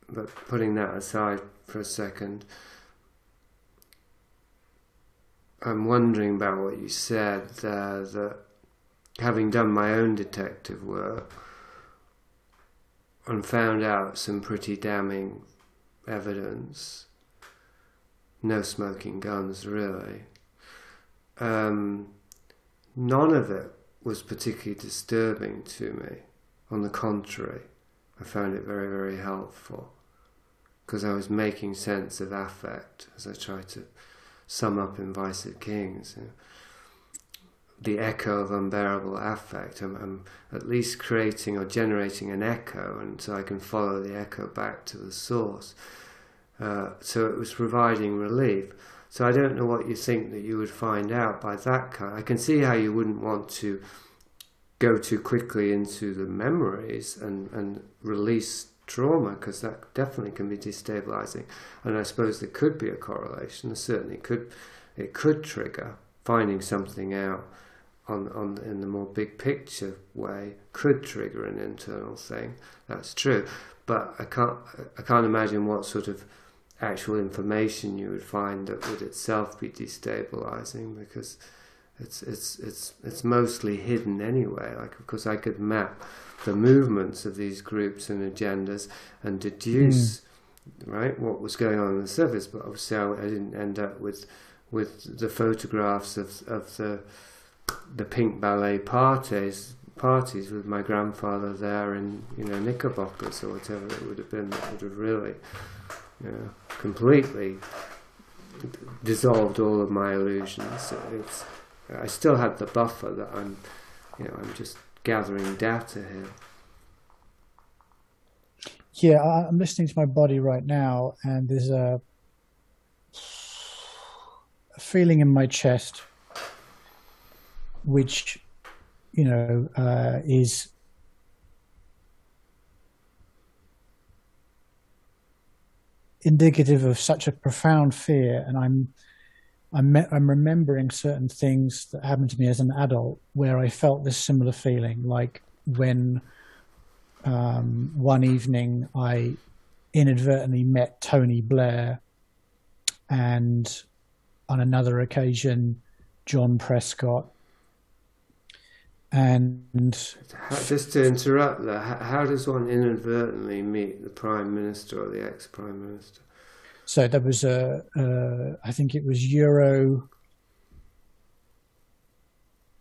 But putting that aside for a second, I'm wondering about what you said there that having done my own detective work and found out some pretty damning evidence, no smoking guns really, um, none of it was particularly disturbing to me. On the contrary, I found it very, very helpful because I was making sense of affect as I tried to sum up in Vice of Kings. You know, the echo of unbearable affect. I'm, I'm, at least creating or generating an echo, and so I can follow the echo back to the source. Uh, so it was providing relief. So I don't know what you think that you would find out by that kind. I can see how you wouldn't want to go too quickly into the memories and, and release trauma because that definitely can be destabilizing. And I suppose there could be a correlation. There certainly could it could trigger finding something out on on in the more big picture way could trigger an internal thing. That's true, but I can't I can't imagine what sort of actual information you would find that would itself be destabilizing because it's it's it's it's mostly hidden anyway. Like of course I could map the movements of these groups and agendas and deduce hmm. right what was going on on the surface, but obviously I, I didn't end up with with the photographs of of the the pink ballet parties parties with my grandfather there in you know knickerbockers or whatever it would have been that would have really you know completely dissolved all of my illusions. It's I still had the buffer that I'm you know I'm just gathering data here. Yeah, I'm listening to my body right now, and there's a, a feeling in my chest, which, you know, uh, is indicative of such a profound fear, and I'm. I'm, I'm remembering certain things that happened to me as an adult where I felt this similar feeling, like when um, one evening I inadvertently met Tony Blair, and on another occasion, John Prescott. And just to interrupt how, how does one inadvertently meet the Prime Minister or the ex-Prime Minister? so there was a, uh, I think it was Euro,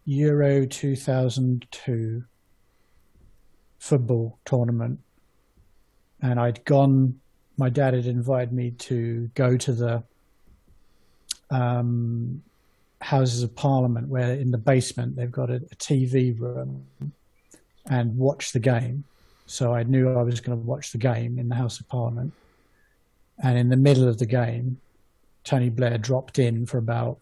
Euro 2002 football tournament. And I'd gone, my dad had invited me to go to the um, Houses of Parliament, where in the basement they've got a, a TV room and watch the game. So I knew I was going to watch the game in the House of Parliament. And in the middle of the game, Tony Blair dropped in for about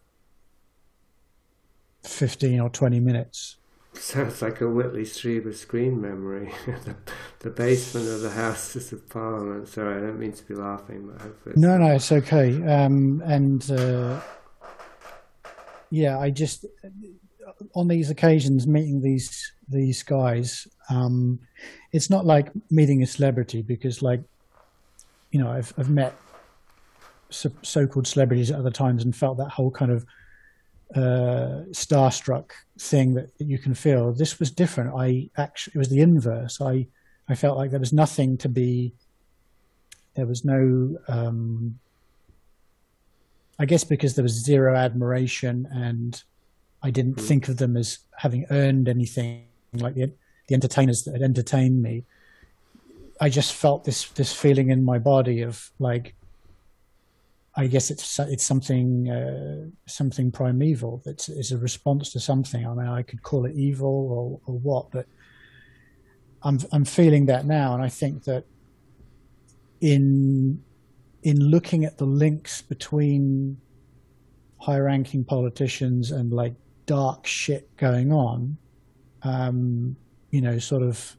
15 or 20 minutes. Sounds like a Whitley Strieber screen memory. the, the basement of the Houses of Parliament. Sorry, I don't mean to be laughing, but hopefully. No, no, it's okay. Um, and uh, yeah, I just on these occasions meeting these these guys, um, it's not like meeting a celebrity because, like, you know, I've I've met so, so-called celebrities at other times and felt that whole kind of uh, starstruck thing that, that you can feel. This was different. I actually it was the inverse. I I felt like there was nothing to be. There was no. Um, I guess because there was zero admiration and I didn't think of them as having earned anything like the the entertainers that had entertained me. I just felt this this feeling in my body of like I guess it's it's something uh, something primeval that is a response to something. I mean, I could call it evil or, or what, but I'm I'm feeling that now, and I think that in in looking at the links between high-ranking politicians and like dark shit going on, um, you know, sort of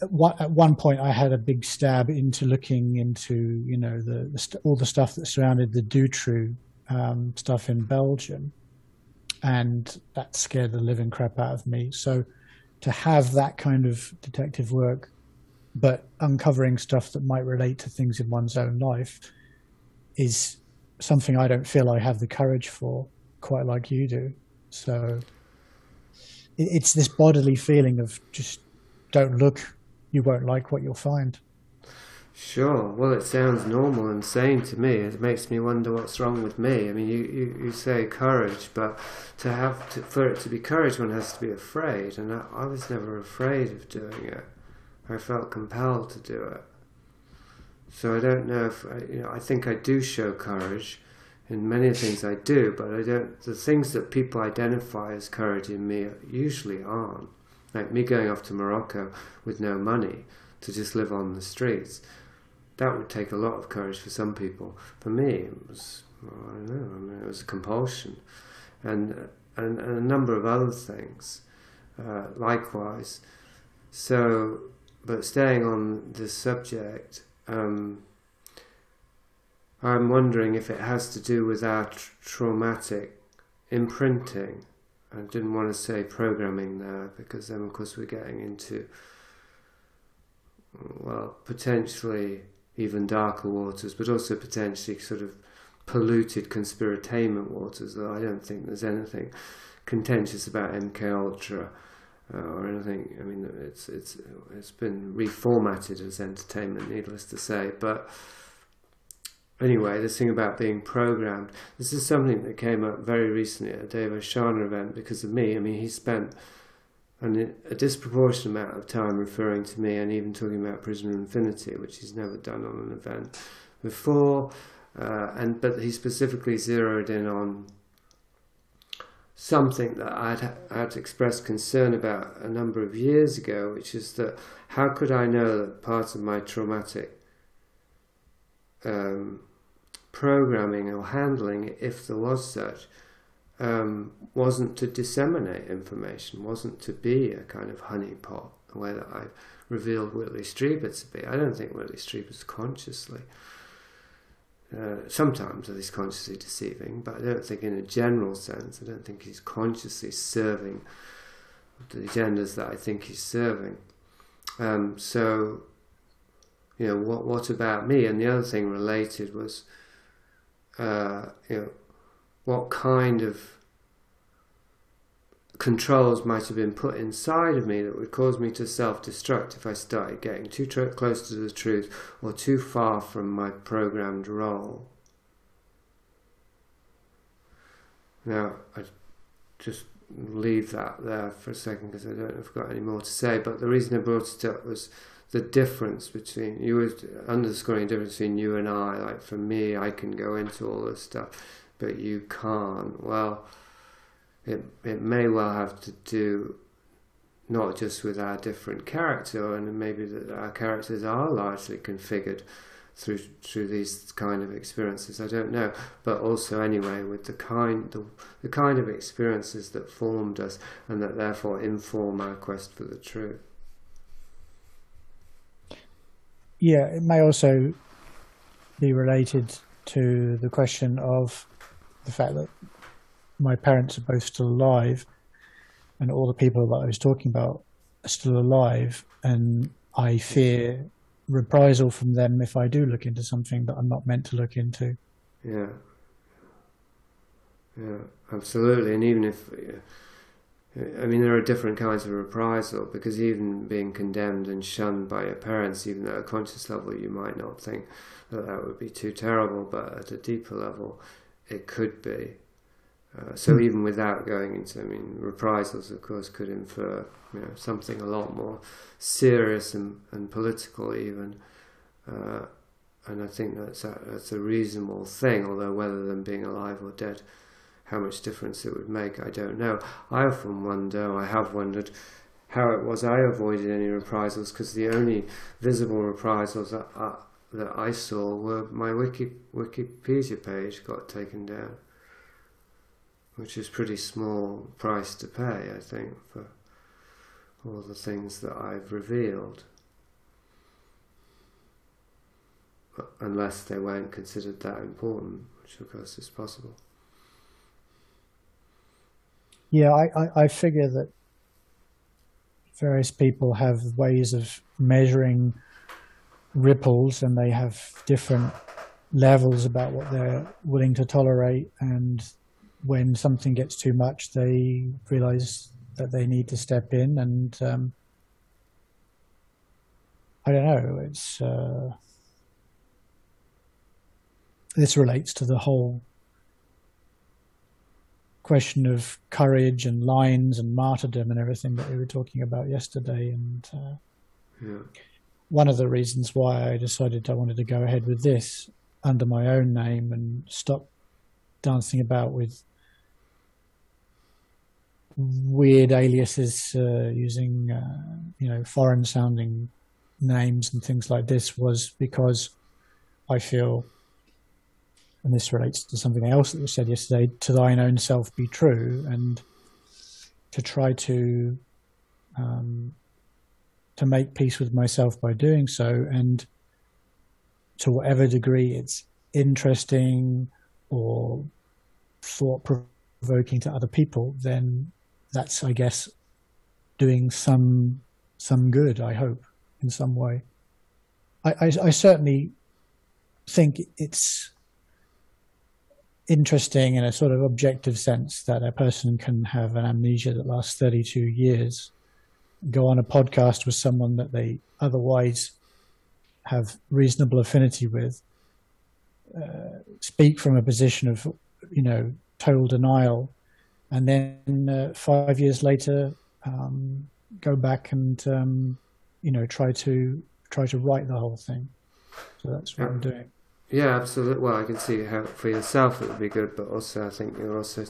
at one, point I had a big stab into looking into you know the, the all the stuff that surrounded the Dutroux um, stuff in Belgium, and that scared the living crap out of me. So to have that kind of detective work, but uncovering stuff that might relate to things in one's own life, is something I don't feel I have the courage for, quite like you do. So it's this bodily feeling of just don't look, you won't like what you'll find. Sure. Well, it sounds normal and sane to me. It makes me wonder what's wrong with me. I mean, you, you, you say courage, but to have to, for it to be courage, one has to be afraid, and I, I was never afraid of doing it. I felt compelled to do it. So I don't know if I, you know. I think I do show courage in many things I do, but I don't. The things that people identify as courage in me usually aren't. Like me going off to Morocco with no money to just live on the streets. That would take a lot of courage for some people. For me, it was I don't know. I mean, it was a compulsion, and and, and a number of other things. Uh, likewise, so but staying on this subject, um, I'm wondering if it has to do with our tr- traumatic imprinting. I didn't want to say programming there because then, of course, we're getting into well, potentially even darker waters, but also potentially sort of polluted conspiratainment waters. Though I don't think there's anything contentious about MK Ultra uh, or anything. I mean, it's it's it's been reformatted as entertainment, needless to say. But anyway, this thing about being programmed. This is something that came up very recently at a Dave Oshana event because of me. I mean, he spent an, a disproportionate amount of time referring to me and even talking about Prisoner Infinity, which he's never done on an event before. Uh, and but he specifically zeroed in on something that I'd had expressed concern about a number of years ago, which is that how could I know that part of my traumatic um, programming or handling, if there was such, um, wasn't to disseminate information, wasn't to be a kind of honeypot, the way that I've revealed Whitley Strieber to be. I don't think Whitley Strieber's consciously uh, sometimes it is consciously deceiving, but I don't think, in a general sense, I don't think he's consciously serving the agendas that I think he's serving. Um, so, you know, what what about me? And the other thing related was, uh, you know, what kind of controls might have been put inside of me that would cause me to self-destruct if I started getting too tr- close to the truth or too far from my programmed role. Now, I just leave that there for a second because I don't know if I've got any more to say. But the reason I brought it up was the difference between you were underscoring the difference between you and I. Like for me, I can go into all this stuff, but you can't. Well it, it may well have to do not just with our different character, and maybe that our characters are largely configured through through these kind of experiences. I don't know, but also anyway with the kind the, the kind of experiences that formed us and that therefore inform our quest for the truth. Yeah, it may also be related to the question of the fact that my parents are both still alive, and all the people that I was talking about are still alive, and I fear reprisal from them if I do look into something that I'm not meant to look into. Yeah. Yeah, absolutely. And even if, I mean, there are different kinds of reprisal because even being condemned and shunned by your parents, even at a conscious level, you might not think that that would be too terrible, but at a deeper level, it could be. Uh, so hmm. even without going into, I mean, reprisals, of course, could infer you know, something a lot more serious and, and political, even. Uh, and I think that's a, that's a reasonable thing. Although whether them being alive or dead, how much difference it would make, I don't know. I often wonder, I have wondered, how it was I avoided any reprisals because the only visible reprisals that I, that I saw were my Wiki, Wikipedia page got taken down which is pretty small price to pay, I think, for all the things that I've revealed. Unless they weren't considered that important, which of course is possible. Yeah, I, I, I figure that various people have ways of measuring ripples and they have different levels about what they're willing to tolerate and when something gets too much, they realize that they need to step in, and um, I don't know. It's uh, this relates to the whole question of courage and lines and martyrdom and everything that we were talking about yesterday. And uh, yeah. one of the reasons why I decided I wanted to go ahead with this under my own name and stop dancing about with weird aliases uh, using uh, you know foreign sounding names and things like this was because I feel, and this relates to something else that was said yesterday, to thine own self be true, and to try to um, to make peace with myself by doing so, and to whatever degree it's interesting or thought provoking to other people, then that's, I guess, doing some some good. I hope in some way. I, I, I certainly think it's interesting in a sort of objective sense that a person can have an amnesia that lasts 32 years, go on a podcast with someone that they otherwise have reasonable affinity with, uh, speak from a position of, you know, total denial, and then uh, five years later um, go back and um, you know try to try to write the whole thing. So that's what I'm doing. Yeah, absolutely. Well, I can see how for yourself it would be good, but also I think you're also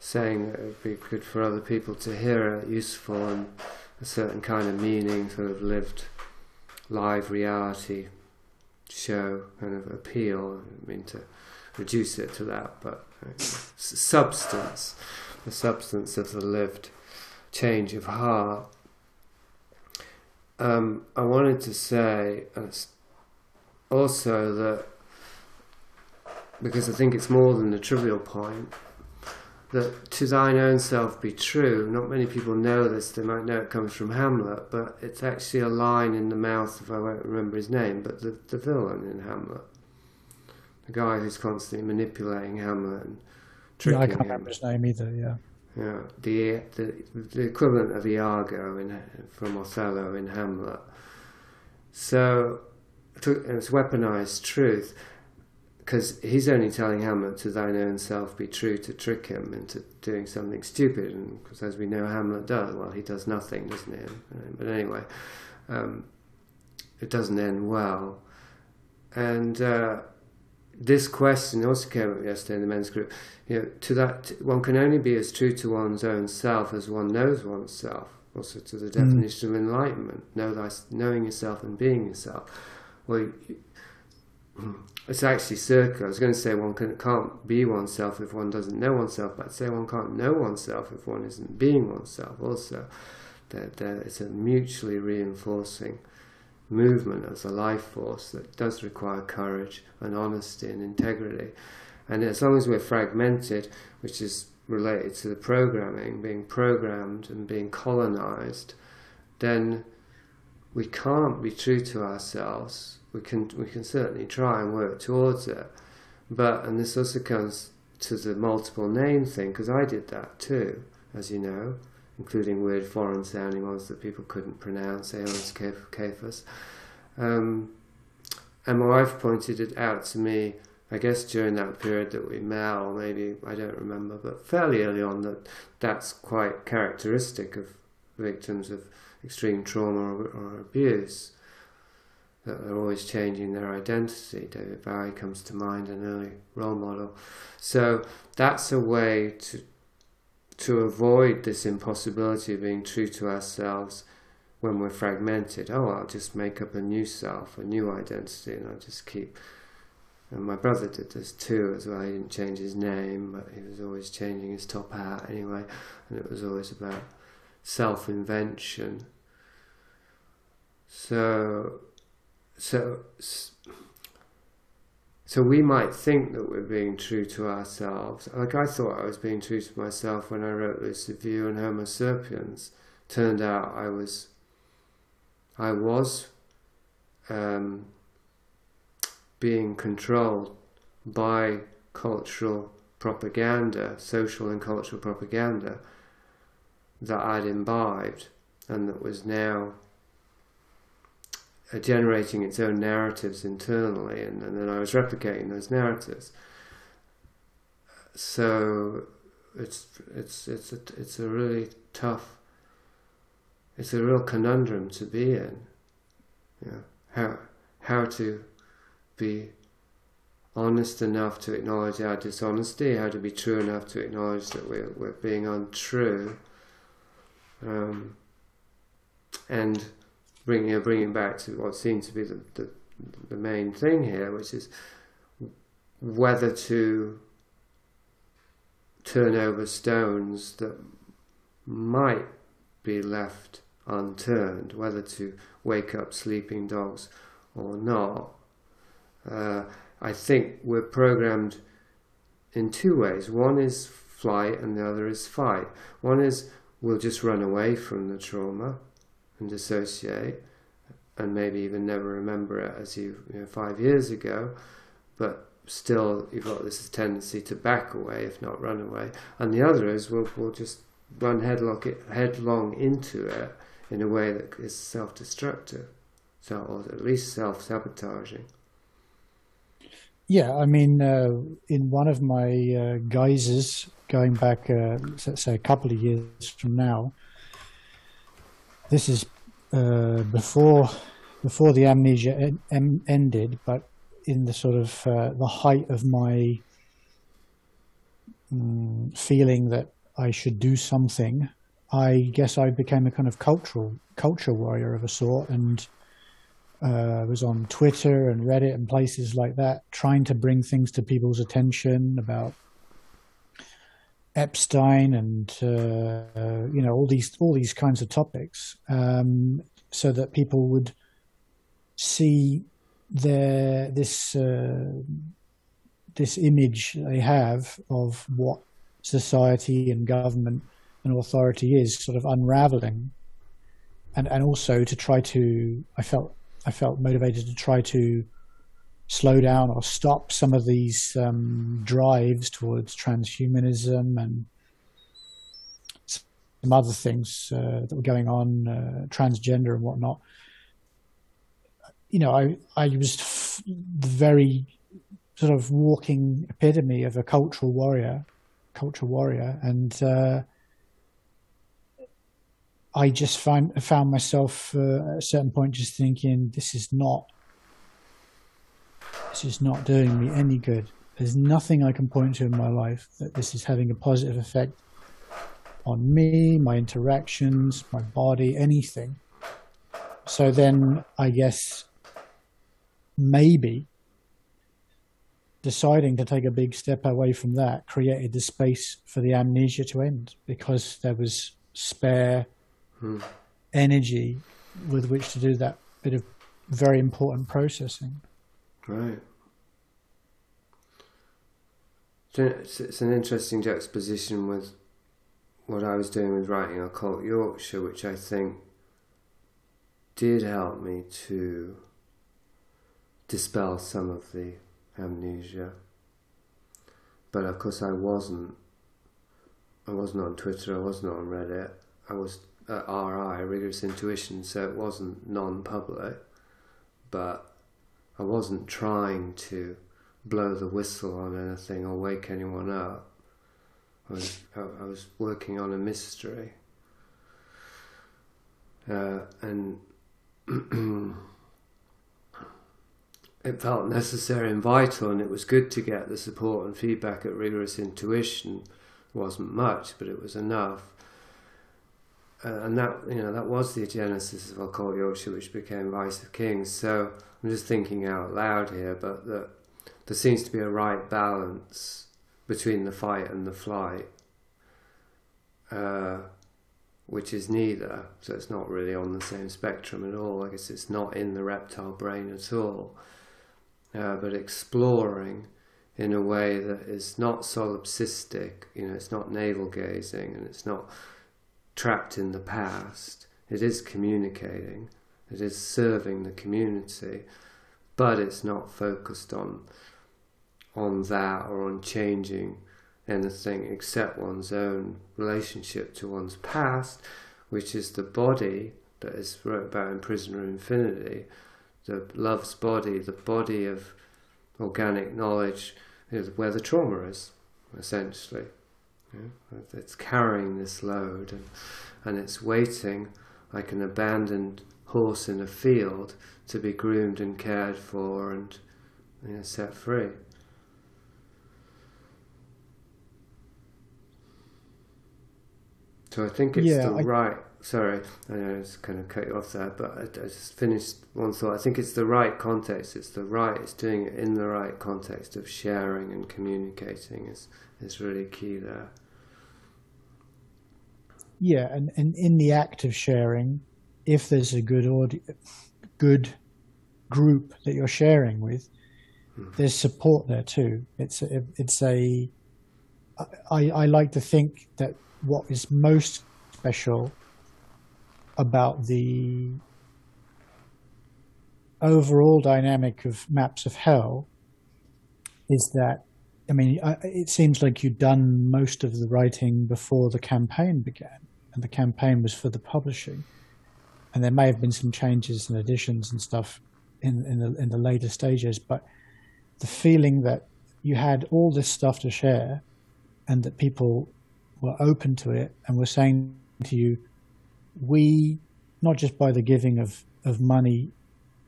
saying that it would be good for other people to hear a useful and a certain kind of meaning, sort of lived live reality show kind of appeal. I mean to reduce it to that, but substance, the substance of the lived change of heart. Um, I wanted to say uh, also that because I think it's more than a trivial point that to thine own self be true. Not many people know this. They might know it comes from Hamlet, but it's actually a line in the mouth of I won't remember his name, but the the villain in Hamlet, the guy who's constantly manipulating Hamlet and tricking Yeah, I can't him. remember his name either. Yeah. Yeah, the the the equivalent of Iago in from Othello in Hamlet. So to- it's weaponized truth because he's only telling Hamlet to thine own self be true to trick him into doing something stupid, and because as we know Hamlet does, well, he does nothing, doesn't he? But anyway, um, it doesn't end well, and. Uh, this question also came up yesterday in the men's group. You know, to that one can only be as true to one's own self as one knows oneself. Also, to the hmm. definition of enlightenment, know thy, knowing yourself and being yourself. Well, hmm, it's actually circular. I was going to say one can, can't be oneself if one doesn't know oneself, but I'd say one can't know oneself if one isn't being oneself. Also, that that it's a mutually reinforcing movement as a life force that does require courage and honesty and integrity. And as long as we're fragmented, which is related to the programming, being programmed and being colonized, then we can't be true to ourselves. We can we can certainly try and work towards it, but and this also comes to the multiple name thing because I did that too, as you know, including weird foreign sounding ones that people couldn't pronounce, Aeolus Kephas. Um, and my wife pointed it out to me, I guess during that period that we met, or maybe I don't remember, but fairly early on, that that's quite characteristic of victims of extreme trauma or, or abuse. That they're always changing their identity. David Bowie comes to mind, an early role model. So that's a way to to avoid this impossibility of being true to ourselves when we're fragmented. Oh, I'll just make up a new self, a new identity, and I'll just keep. And my brother did this too as well. He didn't change his name, but he was always changing his top hat anyway, and it was always about self invention. So, so, so we might think that we're being true to ourselves. Like I thought I was being true to myself when I wrote Lucid View and Homo Sapiens. Turned out I was, I was, um, being controlled by cultural propaganda, social and cultural propaganda that I'd imbibed and that was now generating its own narratives internally, and, and then I was replicating those narratives. So it's it's it's a, it's a really tough. It's a real conundrum to be in. Yeah, how how to be honest enough to acknowledge our dishonesty, how to be true enough to acknowledge that we're we're being untrue. Um, and bringing you know, bringing back to what seems to be the, the the main thing here, which is whether to turn over stones that might be left unturned, whether to wake up sleeping dogs or not. Uh, I think we're programmed in two ways. One is flight, and the other is fight. One is we'll just run away from the trauma and dissociate and maybe even never remember it as you, you know, five years ago, but still you've got this tendency to back away, if not run away. And the other is we'll, we'll just run headlock it, headlong into it in a way that is self-destructive, so or at least self-sabotaging. Yeah, I mean, uh, in one of my uh, guises, going back, uh, say, a couple of years from now, this is uh, before before the amnesia en- em- ended, but in the sort of uh, the height of my mm, feeling that I should do something. I guess I became a kind of cultural culture warrior of a sort, and uh, was on Twitter and Reddit and places like that, trying to bring things to people's attention about Epstein and uh, you know all these all these kinds of topics, um, so that people would see their this uh, this image they have of what society and government and authority is sort of unraveling, and and also to try to I felt I felt motivated to try to slow down or stop some of these um, drives towards transhumanism and some other things uh, that were going on, uh, transgender and whatnot. You know, I I was f- the very sort of walking epitome of a cultural warrior, cultural warrior, and uh, I just find found myself uh, at a certain point just thinking, this is not this is not doing me any good. There's nothing I can point to in my life that this is having a positive effect on me, my interactions, my body, anything. So then I guess maybe deciding to take a big step away from that created the space for the amnesia to end because there was spare hmm. energy with which to do that bit of very important processing. Right. It's an interesting juxtaposition with what I was doing with writing Occult Yorkshire, which I think did help me to dispel some of the amnesia. But of course, I wasn't. I wasn't on Twitter. I wasn't on Reddit. I was at RI, Rigorous Intuition, so it wasn't non-public. But I wasn't trying to blow the whistle on anything or wake anyone up. I was, I, was working on a mystery. Uh, and it felt necessary and vital, and it was good to get the support and feedback at Rigorous Intuition. It wasn't much, but it was enough. Uh, and that you know that was the genesis of Occult Yorkshire, which became Vice of Kings. So I'm just thinking out loud here, but that there seems to be a right balance between the fight and the flight, uh, which is neither. So it's not really on the same spectrum at all. I guess it's not in the reptile brain at all, uh, but exploring in a way that is not solipsistic. You know, it's not navel gazing, and it's not trapped in the past. It is communicating. It is serving the community, but it's not focused on on that or on changing anything except one's own relationship to one's past, which is the body that is wrote about in Prisoner Infinity, the love's body, the body of organic knowledge, is where the trauma is, essentially. Yeah? It's carrying this load and, and it's waiting like an abandoned horse in a field to be groomed and cared for and you know, set free. So I think it's Yeah, the I- right. Sorry, I know I just kind of cut you off there, but I, I just finished one thought. I think it's the right context. It's the right. It's doing it in the right context of sharing and communicating is is really key there. Yeah, and, and in the act of sharing, if there's a good good group that you're sharing with, hmm. there's support there too. It's a, it's a I, I like to think that what is most special about the overall dynamic of Maps of Hell is that, I mean, it seems like you'd done most of the writing before the campaign began, and the campaign was for the publishing. And there may have been some changes and additions and stuff in, in, the, in the later stages, but the feeling that you had all this stuff to share and that people were open to it and were saying to you, we, not just by the giving of, of money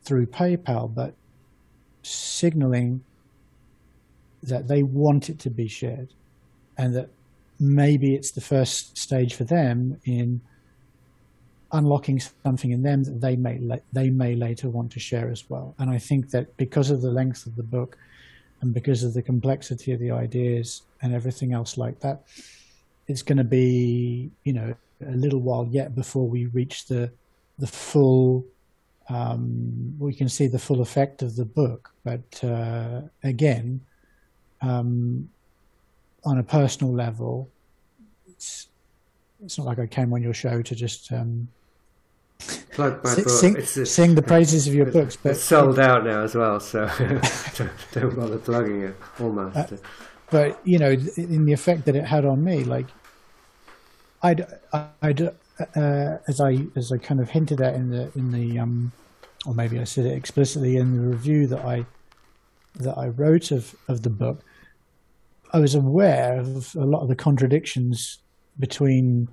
through PayPal, but signaling that they want it to be shared and that maybe it's the first stage for them in unlocking something in them that they may they may later want to share as well. And I think that because of the length of the book and because of the complexity of the ideas and everything else like that, it's going to be you know a little while yet before we reach the the full um, we can see the full effect of the book. But uh, again, um, on a personal level, it's it's not like I came on your show to just um, Plug my si- book. sing, It's sing the praises of your books. But It's sold out now as well, so don't, don't bother plugging it. Almost. Uh, but you know, in the effect that it had on me, like I'd, I'd, uh, as I, as I kind of hinted at in the, in the, um, or maybe I said it explicitly in the review that I, that I wrote of, of the book. I was aware of a lot of the contradictions between,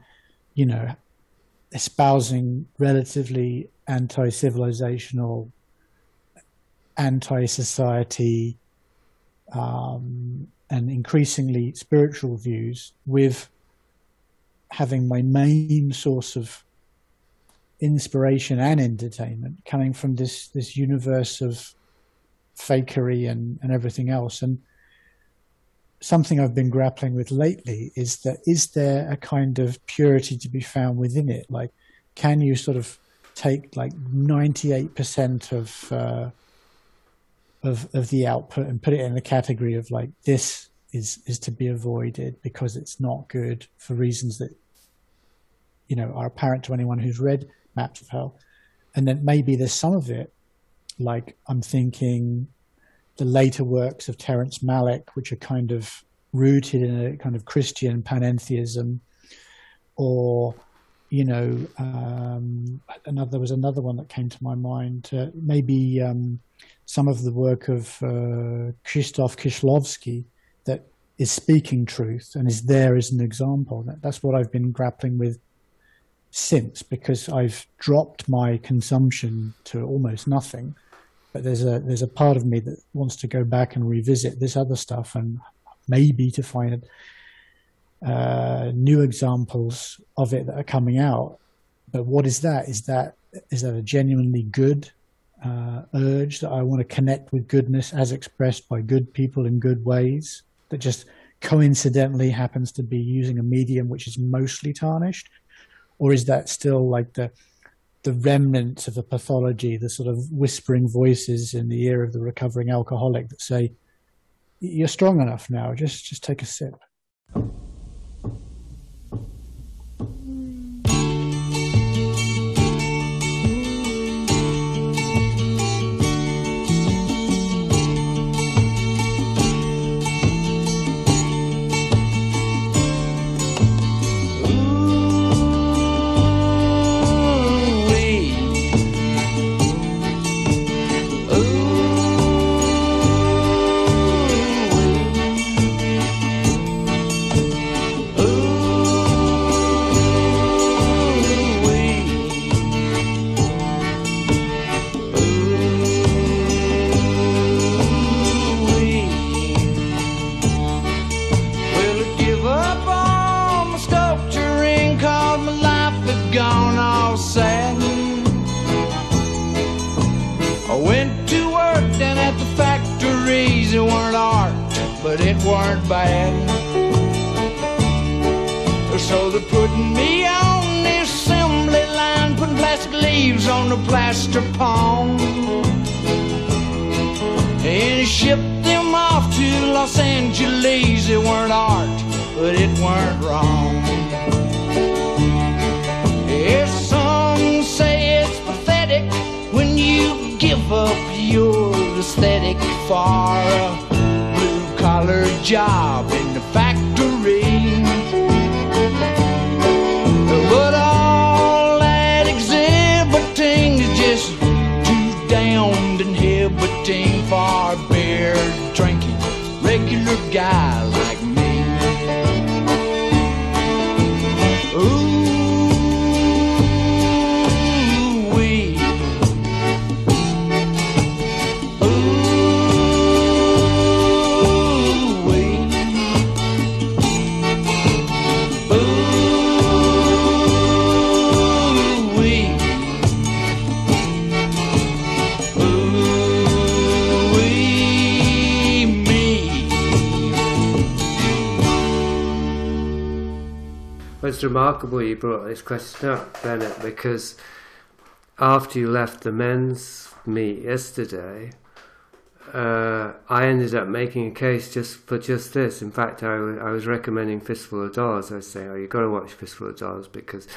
you know, espousing relatively anti-civilizational, anti-society, um, and increasingly spiritual views with having my main source of inspiration and entertainment coming from this this universe of fakery and, and everything else. And something I've been grappling with lately is that is there a kind of purity to be found within it? Like, can you sort of take like 98% of, uh, of, of the output and put it in the category of like, this is, is to be avoided because it's not good for reasons that, you know, are apparent to anyone who's read Maps of Hell. And then maybe there's some of it, like I'm thinking the later works of Terrence Malick, which are kind of rooted in a kind of Christian panentheism, or you know, um, another there was another one that came to my mind. Uh, maybe um, some of the work of uh, Krzysztof Kieślowski that is speaking truth and is there as an example. That, that's what I've been grappling with since because I've dropped my consumption to almost nothing but there's a there's a part of me that wants to go back and revisit this other stuff and maybe to find uh, new examples of it that are coming out. But what is that? Is that is that a genuinely good uh, urge that I want to connect with goodness as expressed by good people in good ways that just coincidentally happens to be using a medium which is mostly tarnished, or is that still like the the remnants of a pathology, the sort of whispering voices in the ear of the recovering alcoholic that say, "You're strong enough now. Just just take a sip." Weren't bad. So they're putting me on the assembly line, putting plastic leaves on the plaster pond. And shipped them off to Los Angeles. It weren't art, but it weren't wrong. Yes, some say it's pathetic when you give up anesthetic for a collar job in the factory. But all that exhibiting is just too damned inhibiting for beer drinking regular guy it's remarkable you brought this question up, Benett, because after you left the men's meet yesterday, uh, I ended up making a case just for just this. In fact, I was recommending Fistful of Dollars. I say, oh, you've got to watch Fistful of Dollars because,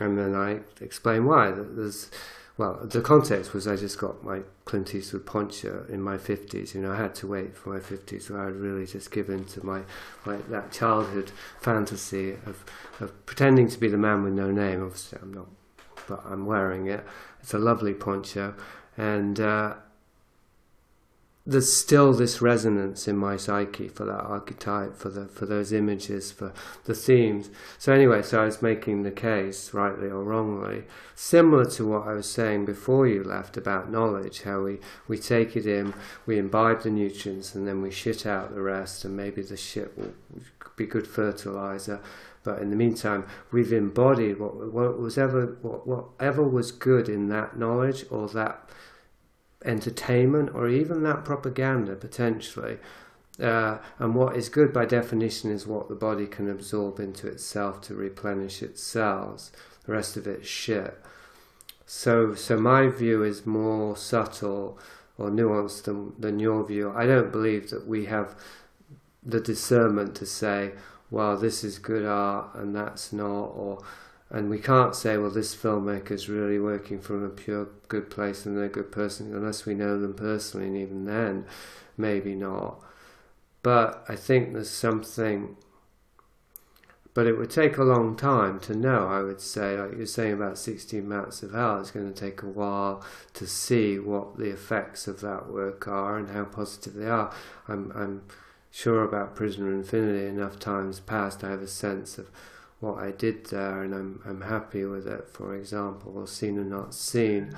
and then I explain why. There's, well, the context was I just got my Clint Eastwood poncho in my 50s. You know, I had to wait for my 50s, so I had really just given to my, my that childhood fantasy of, of pretending to be the man with no name. Obviously, I'm not, but I'm wearing it. It's a lovely poncho, and uh, there's still this resonance in my psyche for that archetype, for the for those images, for the themes. So anyway, so I was making the case, rightly or wrongly, similar to what I was saying before you left about knowledge, how we, we take it in, we imbibe the nutrients, and then we shit out the rest, and maybe the shit will be good fertilizer. But in the meantime, we've embodied what, what was ever what, whatever was good in that knowledge or that entertainment or even that propaganda potentially. Uh, and what is good by definition is what the body can absorb into itself to replenish its cells. The rest of it's shit. So, so my view is more subtle or nuanced than, than your view. I don't believe that we have the discernment to say, well, this is good art and that's not, or and we can't say, well, this filmmaker is really working from a pure good place and they're a good person unless we know them personally, and even then, maybe not. But I think there's something. But it would take a long time to know, I would say. Like you're saying about 16 Maps of Hell, it's going to take a while to see what the effects of that work are and how positive they are. I'm, I'm sure about Prisoner Infinity, enough times past, I have a sense of what I did there, and I'm I'm happy with it. For example, or seen or not seen,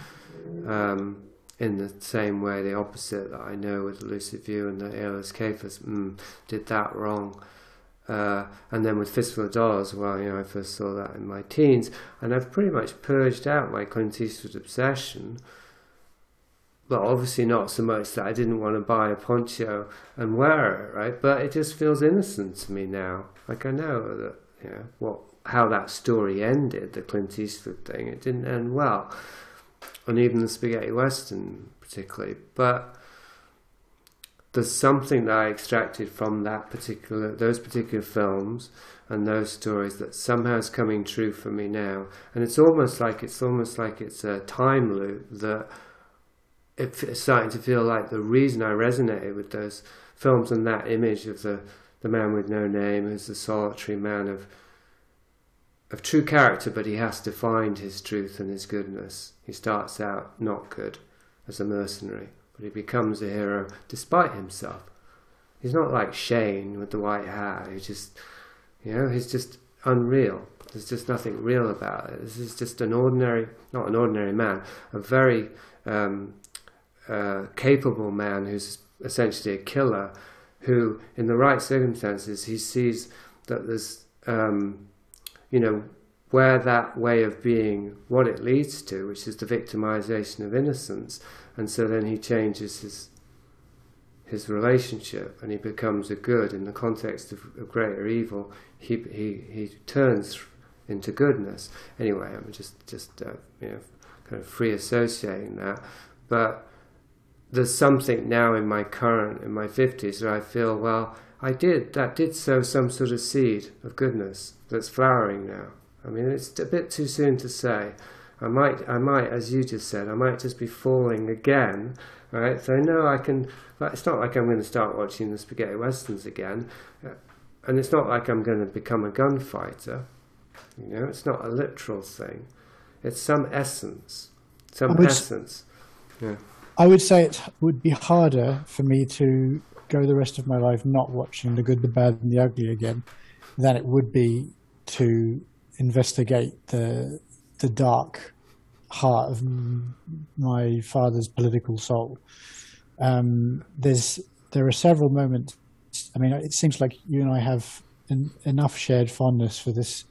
um, in the same way, the opposite that I know with Lucid View and the Aeolus Kephas, mm, did that wrong. Uh, and then with Fistful of Dollars, well, you know, I first saw that in my teens, and I've pretty much purged out my Clint obsession. But obviously not so much that I didn't want to buy a poncho and wear it, right? But it just feels innocent to me now. Like I know that you know what how that story ended, the Clint Eastwood thing. It didn't end well, and even the spaghetti western particularly. But there's something that I extracted from that particular those particular films and those stories that somehow is coming true for me now. And it's almost like it's almost like it's a time loop that it's starting to feel like the reason I resonated with those films and that image of the the man with no name who's the solitary man of of true character, but he has to find his truth and his goodness. He starts out not good as a mercenary, but he becomes a hero despite himself. He's not like Shane with the white hat, who just, you know, he's just unreal. There's just nothing real about it. This is just an ordinary, not an ordinary man, a very um, uh, capable man who's essentially a killer, who, in the right circumstances, he sees that there's um, you know, where that way of being, what it leads to, which is the victimization of innocence. And so then he changes his his relationship and he becomes a good in the context of, greater evil. He, he, he turns into goodness. Anyway, I'm just, just uh, you know, kind of free associating that. But there's something now in my current, in my 50s, that I feel, well, I did, that did sow some sort of seed of goodness that's flowering now. I mean, it's a bit too soon to say, I might, I might, as you just said, I might just be falling again, right? So no, I can. It's not like I'm going to start watching the spaghetti westerns again, uh, and it's not like I'm going to become a gunfighter. You know, it's not a literal thing. It's some essence, some essence. Yeah. I would say it would be harder for me to go the rest of my life not watching The Good, the Bad, and the Ugly again than it would be to investigate the the dark heart of my father's political soul. Um, there's there are several moments. I mean, it seems like you and I have en- enough shared fondness for this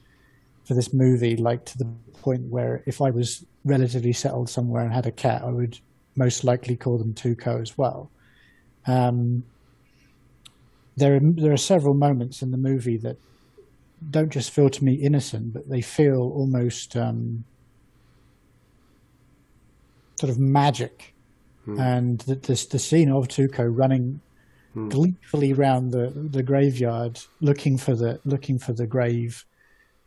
for this movie, like to the point where if I was relatively settled somewhere and had a cat, I would most likely call them Tuco as well. Um, there, are, there are several moments in the movie that don't just feel to me innocent, but they feel almost um, sort of magic. And the, the, the scene of Tuco running gleefully round the, the graveyard, looking for the looking for the grave,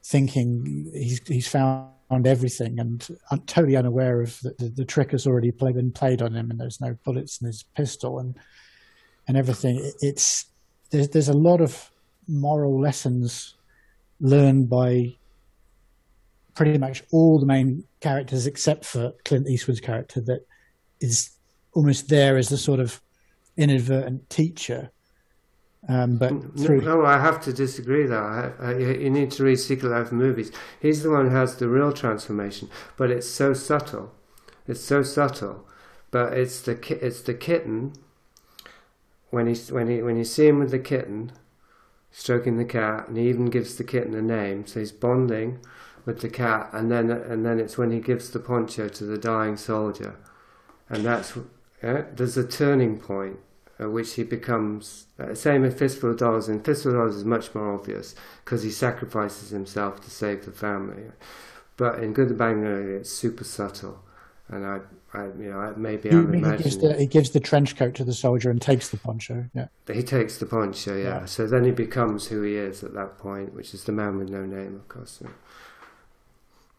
thinking he's he's found everything, and un- totally unaware of the, the, the trick has already play, been played on him, and there's no bullets in his pistol, and and everything. It, it's there's there's a lot of moral lessons learned by pretty much all the main characters except for Clint Eastwood's character that is almost there as the sort of inadvertent teacher. Um, but No, through no, I have to disagree. Though I, I, you need to read Secret Life Movies. He's the one who has the real transformation, but it's so subtle. It's so subtle, but it's the ki- it's the kitten. When he when he when you see him with the kitten, stroking the cat, and he even gives the kitten a name. So he's bonding with the cat, and then and then it's when he gives the poncho to the dying soldier, and that's yeah, there's a turning point at which he becomes uh, same in Fistful of Dollars. In Fistful of Dollars is much more obvious because he sacrifices himself to save the family. But in Good, Bad, and Ugly, it's super subtle, and I, I you know, maybe you I'm mean he gives, imagining. the, he gives the trench coat to the soldier and takes the poncho. Yeah. He takes the poncho, yeah. Yeah. So then he becomes who he is at that point, which is the man with no name, of course. yeah.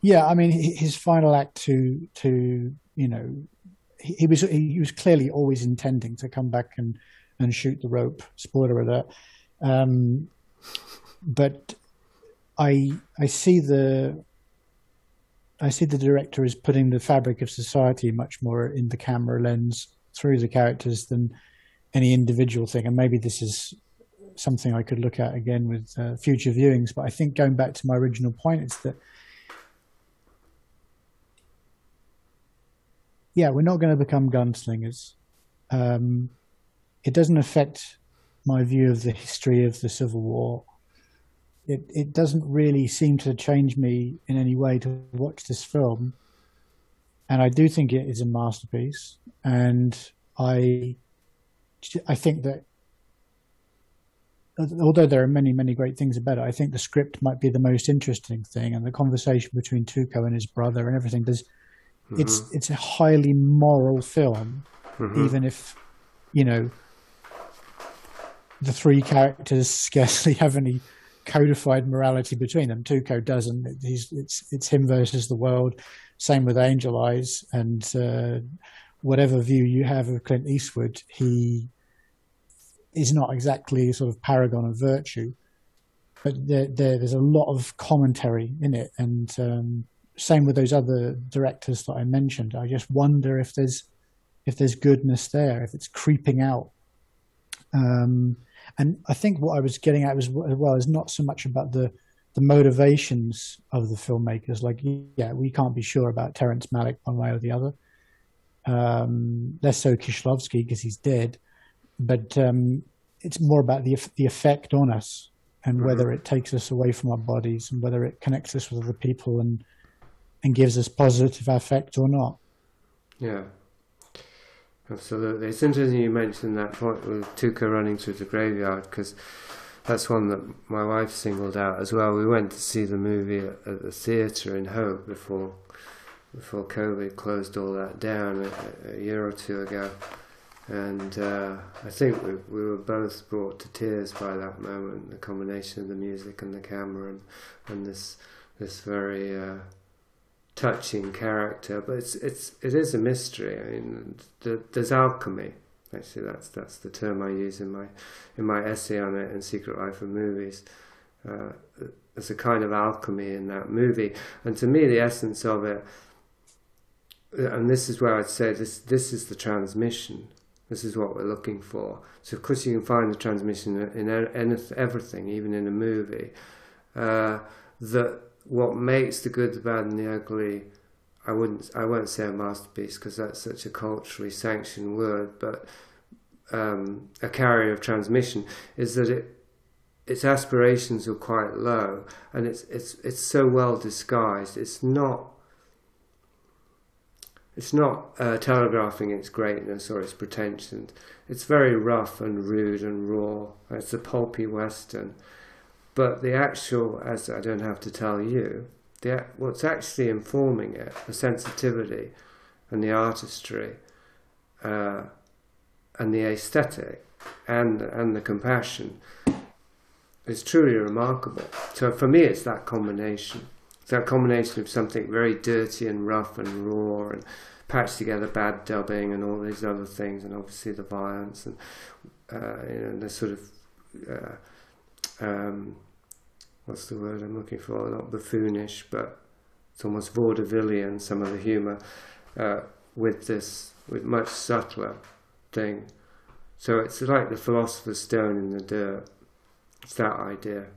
Yeah, I mean, his final act to to you know, he, was he was clearly always intending to come back and and shoot the rope. Spoiler alert. Um, but I I see the I see the director as putting the fabric of society much more in the camera lens through the characters than any individual thing. And maybe this is something I could look at again with uh, future viewings. But I think going back to my original point, it's that yeah, we're not going to become gunslingers. Um, it doesn't affect my view of the history of the Civil War. It it doesn't really seem to change me in any way to watch this film, and I do think it is a masterpiece. And I I think that although there are many many great things about it, I think the script might be the most interesting thing, and the conversation between Tuco and his brother and everything. There's it's it's a highly moral film, even if you know the three characters scarcely have any codified morality between them. Tuco doesn't. He's it's it's him versus the world. Same with Angel Eyes, and uh, whatever view you have of Clint Eastwood, he is not exactly a sort of paragon of virtue. But there, there there's a lot of commentary in it, and um, same with those other directors that I mentioned. I just wonder if there's if there's goodness there, if it's creeping out. Um, and I think what I was getting at was as well is not so much about the the motivations of the filmmakers. Like, yeah, we can't be sure about Terrence Malick one way or the other. Um, less so Kieslowski because he's dead, but um, it's more about the the effect on us and whether it takes us away from our bodies and whether it connects us with other people and and gives us positive affect or not. Yeah, absolutely. It's interesting you mentioned that point with Tuco running through the graveyard because that's one that my wife singled out as well. We went to see the movie at, at the theatre in Hope before before COVID closed all that down a, a year or two ago, and uh, I think we we were both brought to tears by that moment. The combination of the music and the camera and and this this very uh, touching character, but it's it's it is a mystery. I mean, the, there's alchemy. Actually, that's that's the term I use in my in my essay on it in Secret Life of Movies. Uh, there's a kind of alchemy in that movie, and to me, the essence of it, and this is where I'd say this this is the transmission. This is what we're looking for. So of course you can find the transmission in, in everything, even in a movie. Uh, that what makes the good, the bad, and the ugly. I wouldn't. I won't say a masterpiece because that's such a culturally sanctioned word, but um, a carrier of transmission is that it its aspirations are quite low, and it's it's it's so well disguised. It's not. It's not uh, telegraphing its greatness or its pretensions. It's very rough and rude and raw. It's a pulpy western, but the actual, as I don't have to tell you, the what's actually informing it, the sensitivity, and the artistry, uh, and the aesthetic, and and the compassion is truly remarkable. So for me, it's that combination. It's that combination of something very dirty and rough and raw and patched together bad dubbing and all these other things, and obviously the violence and uh, you know the sort of uh, um, what's the word I'm looking for? Not buffoonish, but it's almost vaudevillian. Some of the humour uh, with this with much subtler thing. So it's like the philosopher's stone in the dirt. It's that idea,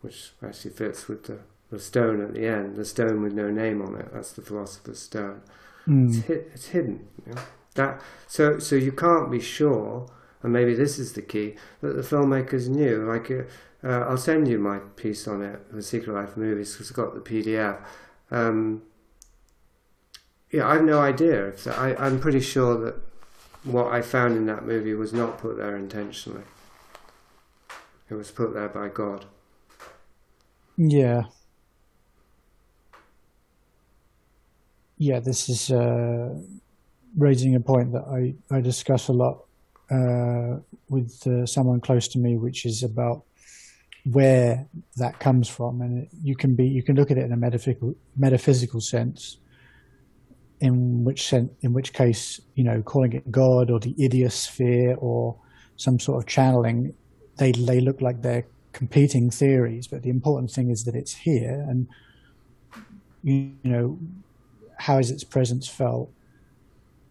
which actually fits with the, the stone at the end, the stone with no name on it. That's the philosopher's stone. Mm. It's, hi- it's hidden. You know? That so so you can't be sure, and maybe this is the key that the filmmakers knew. Like uh, I'll send you my piece on it, the Secret Life of Movies, because I've got the PDF. Um, yeah, I have no idea. That, I, I'm pretty sure that what I found in that movie was not put there intentionally. It was put there by God. Yeah. Yeah, this is uh, raising a point that I, I discuss a lot uh, with uh, someone close to me, which is about where that comes from, and it, you can be you can look at it in a metaphysical metaphysical sense. In which sense, in which case, you know, calling it God or the idiosphere or some sort of channeling, they they look like they're competing theories. But the important thing is that it's here, and you, you know, how is its presence felt?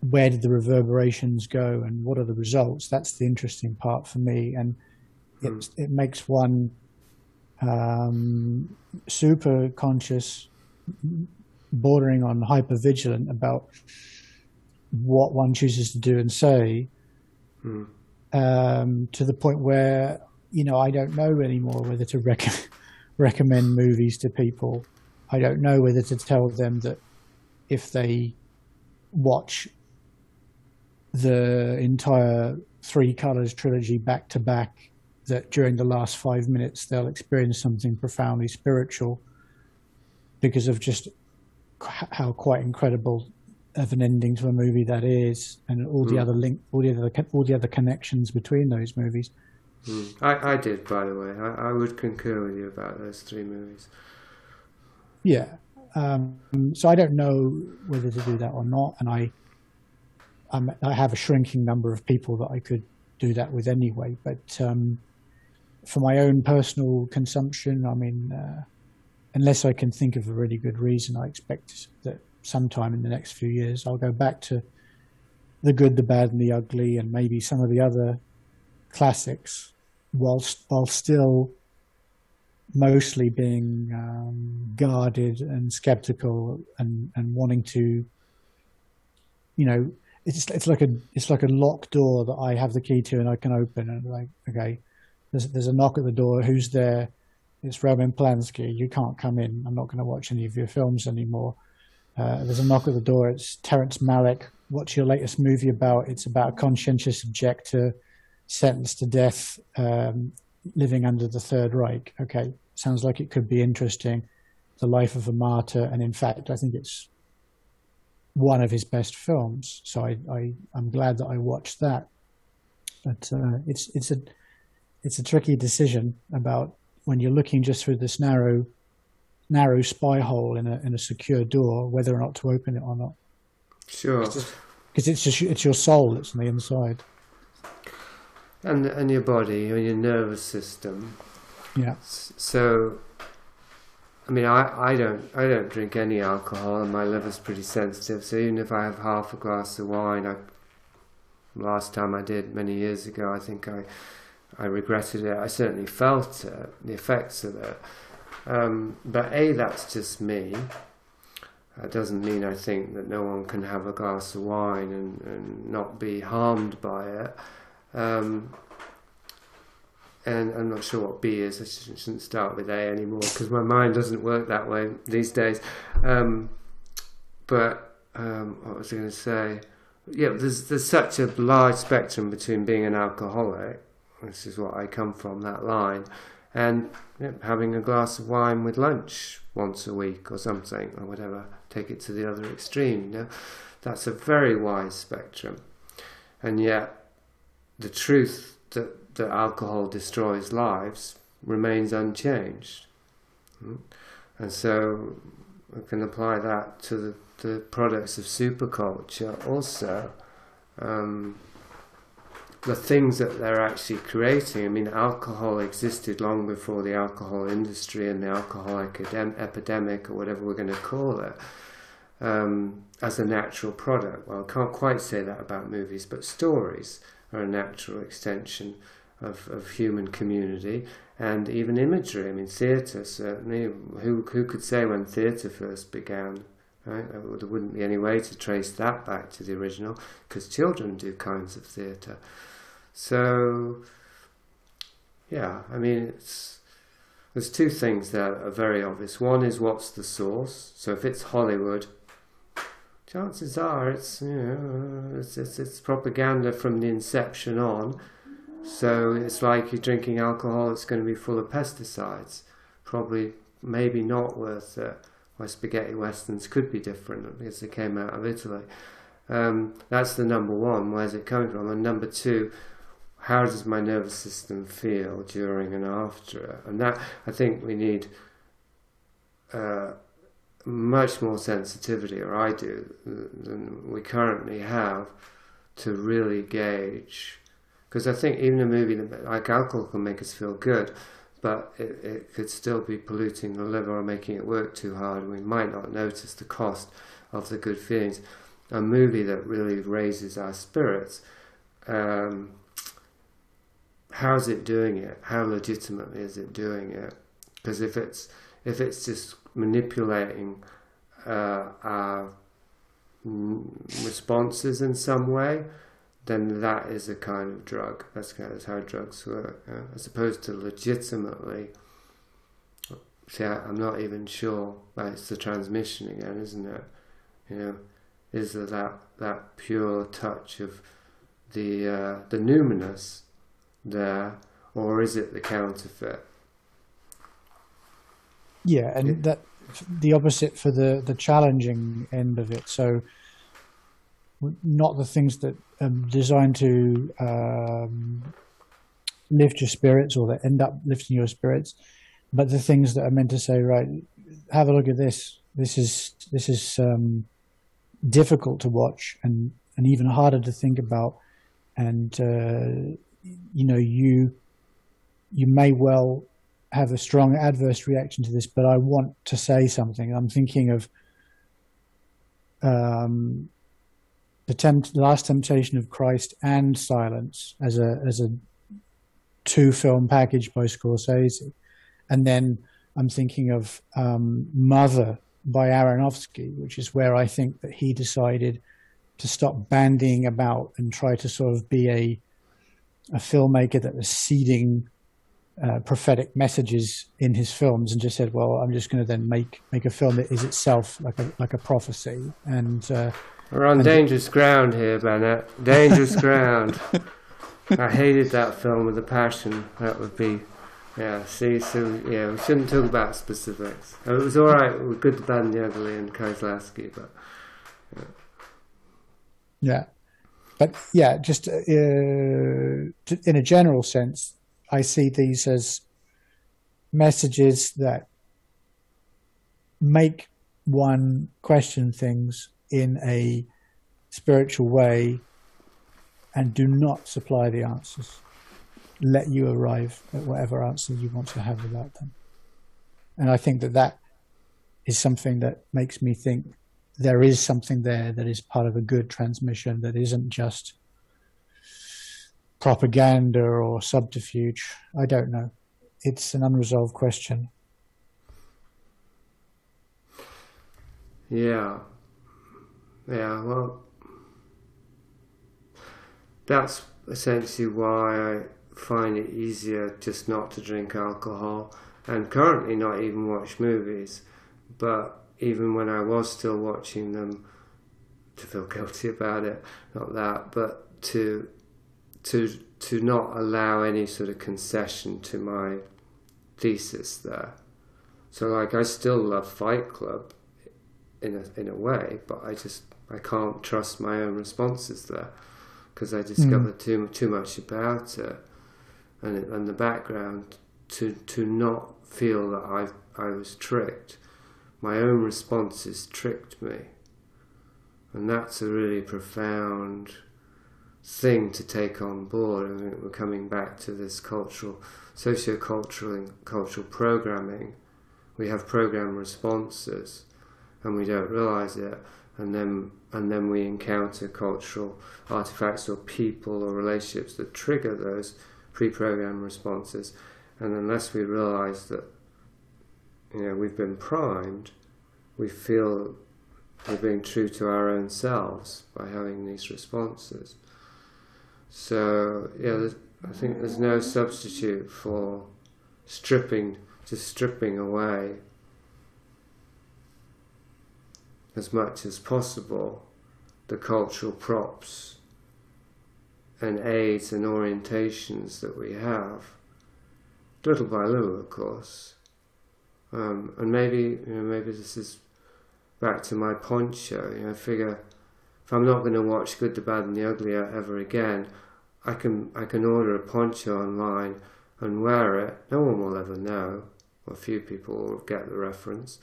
Where did the reverberations go, and what are the results? That's the interesting part for me, and it it makes one um, super conscious, bordering on hyper vigilant about what one chooses to do and say, um, to the point where you know I don't know anymore whether to rec- recommend movies to people. I don't know whether to tell them that if they watch the entire Three Colors trilogy back to back, that during the last five minutes they'll experience something profoundly spiritual because of just how quite incredible of an ending to a movie that is, and all the other link, all the other, all the other connections between those movies. I, I did, by the way. I, I would concur with you about those three movies. Yeah. Um, so I don't know whether to do that or not, and I, I'm, I have a shrinking number of people that I could do that with anyway. But um, for my own personal consumption, I mean, uh, unless I can think of a really good reason, I expect that sometime in the next few years I'll go back to the good, the bad, and the ugly, and maybe some of the other classics, whilst while still mostly being um, guarded and skeptical and, and wanting to, you know, it's it's like a it's like a locked door that I have the key to and I can open and like okay, there's there's a knock at the door. Who's there? It's Roman Polanski. You can't come in. I'm not going to watch any of your films anymore. Uh, there's a knock at the door. It's Terrence Malick. What's your latest movie about? It's about a conscientious objector sentenced to death, um, living under the Third Reich. Okay, sounds like it could be interesting. The Life of a Martyr, and in fact, I think it's one of his best films. So I, I I'm glad that I watched that. But uh, it's it's a it's a tricky decision about when you're looking just through this narrow narrow spy hole in a in a secure door, whether or not to open it or not, Sure. because it's just it's your soul that's on the inside. And and your body and your nervous system. Yeah, So, I mean, I, I don't I don't drink any alcohol, and my liver's pretty sensitive. So even if I have half a glass of wine, I last time I did many years ago, I think I I regretted it. I certainly felt it, the effects of it. Um, but a that's just me. That doesn't mean I think that no one can have a glass of wine and, and not be harmed by it. Um, and I'm not sure what B is. I shouldn't, start with A anymore because my mind doesn't work that way these days. Um, but um, what was I going to say? Yeah, there's there's such a large spectrum between being an alcoholic, this is what I come from that line, and yeah, having a glass of wine with lunch once a week or something or whatever. Take it to the other extreme. You know, that's a very wide spectrum, and yet the truth that, that alcohol destroys lives remains unchanged. Mm. And so we can apply that to the, the products of superculture also. Um, the things that they're actually creating. I mean, alcohol existed long before the alcohol industry and the alcohol academ- epidemic, or whatever we're going to call it, um, as a natural product. Well, I can't quite say that about movies, but stories are a natural extension of, of human community and even imagery. I mean, theatre certainly. Who who could say when theatre first began? Right? There wouldn't be any way to trace that back to the original because children do kinds of theatre. So, yeah, I mean, it's there's two things that are very obvious. One is what's the source. So if it's Hollywood, chances are it's you know it's it's, it's propaganda from the inception on. So it's like you're drinking alcohol. It's going to be full of pesticides. Probably, maybe not worth it. Why spaghetti westerns could be different because they came out of Italy. Um, that's the number one. Where's it coming from? And number two, how does my nervous system feel during and after? And that I think we need uh, much more sensitivity, or I do, than we currently have to really gauge. Because I think even a movie that, like alcohol can make us feel good, but it, it could still be polluting the liver or making it work too hard. We might not notice the cost of the good feelings. A movie that really raises our spirits. Um, how's it doing it? How legitimately is it doing it? Because if it's if it's just manipulating uh, our responses in some way, then that is a kind of drug. That's kind of how drugs work, uh, as opposed to legitimately. See, I, I'm not even sure. Well, it's the transmission again, isn't it? You know, is there that that pure touch of the uh, the numinous there, or is it the counterfeit? yeah, and that the opposite for the the challenging end of it. So not the things that are designed to um, lift your spirits or that end up lifting your spirits, but the things that are meant to say, right, have a look at this. This is this is um, difficult to watch and and even harder to think about, and uh, you know you you may well have a strong adverse reaction to this, but I want to say something. I'm thinking of um, the, tempt, the last temptation of Christ and Silence as a as a two film package by Scorsese, and then I'm thinking of um, Mother by Aronofsky, which is where I think that he decided to stop bandying about and try to sort of be a a filmmaker that was seeding uh, prophetic messages in his films, and just said, "Well, I'm just going to then make make a film that is itself like a like a prophecy." And uh, We're on dangerous ground here, Benett. Dangerous ground. I hated that film with a passion. That would be, yeah. See, so yeah, we shouldn't talk about specifics. It was all right. We good, and the ugly, and Kieslowski, but Yeah, but yeah, just uh, in a general sense, I see these as messages that make one question things in a spiritual way and do not supply the answers. Let you arrive at whatever answer you want to have about them. And I think that that is something that makes me think there is something there that is part of a good transmission that isn't just propaganda or subterfuge. I don't know. It's an unresolved question. Yeah. Yeah, well, that's essentially why I find it easier just not to drink alcohol and currently not even watch movies. But even when I was still watching them, to feel guilty about it, not that, but to to to not allow any sort of concession to my thesis there. So like I still love Fight Club in a in a way, but I just I can't trust my own responses there because I discovered hmm. too too much about it and it, and the background to to not feel that I I was tricked. My own responses tricked me, and that's a really profound thing to take on board. I think we're coming back to this cultural, socio-cultural and cultural programming. We have program responses, and we don't realize it, and then and then we encounter cultural artifacts or people or relationships that trigger those pre-programmed responses, and unless we realize that you know we've been primed, we feel we're being true to our own selves by having these responses. So yeah, I think there's no substitute for stripping, just stripping away as much as possible the cultural props and aids and orientations that we have, little by little, of course. Um, and maybe you know, maybe this is back to my poncho. You know, I figure if I'm not going to watch Good, the Bad, and the Ugly ever again, I can I can order a poncho online and wear it. No one will ever know. Or few people will get the reference,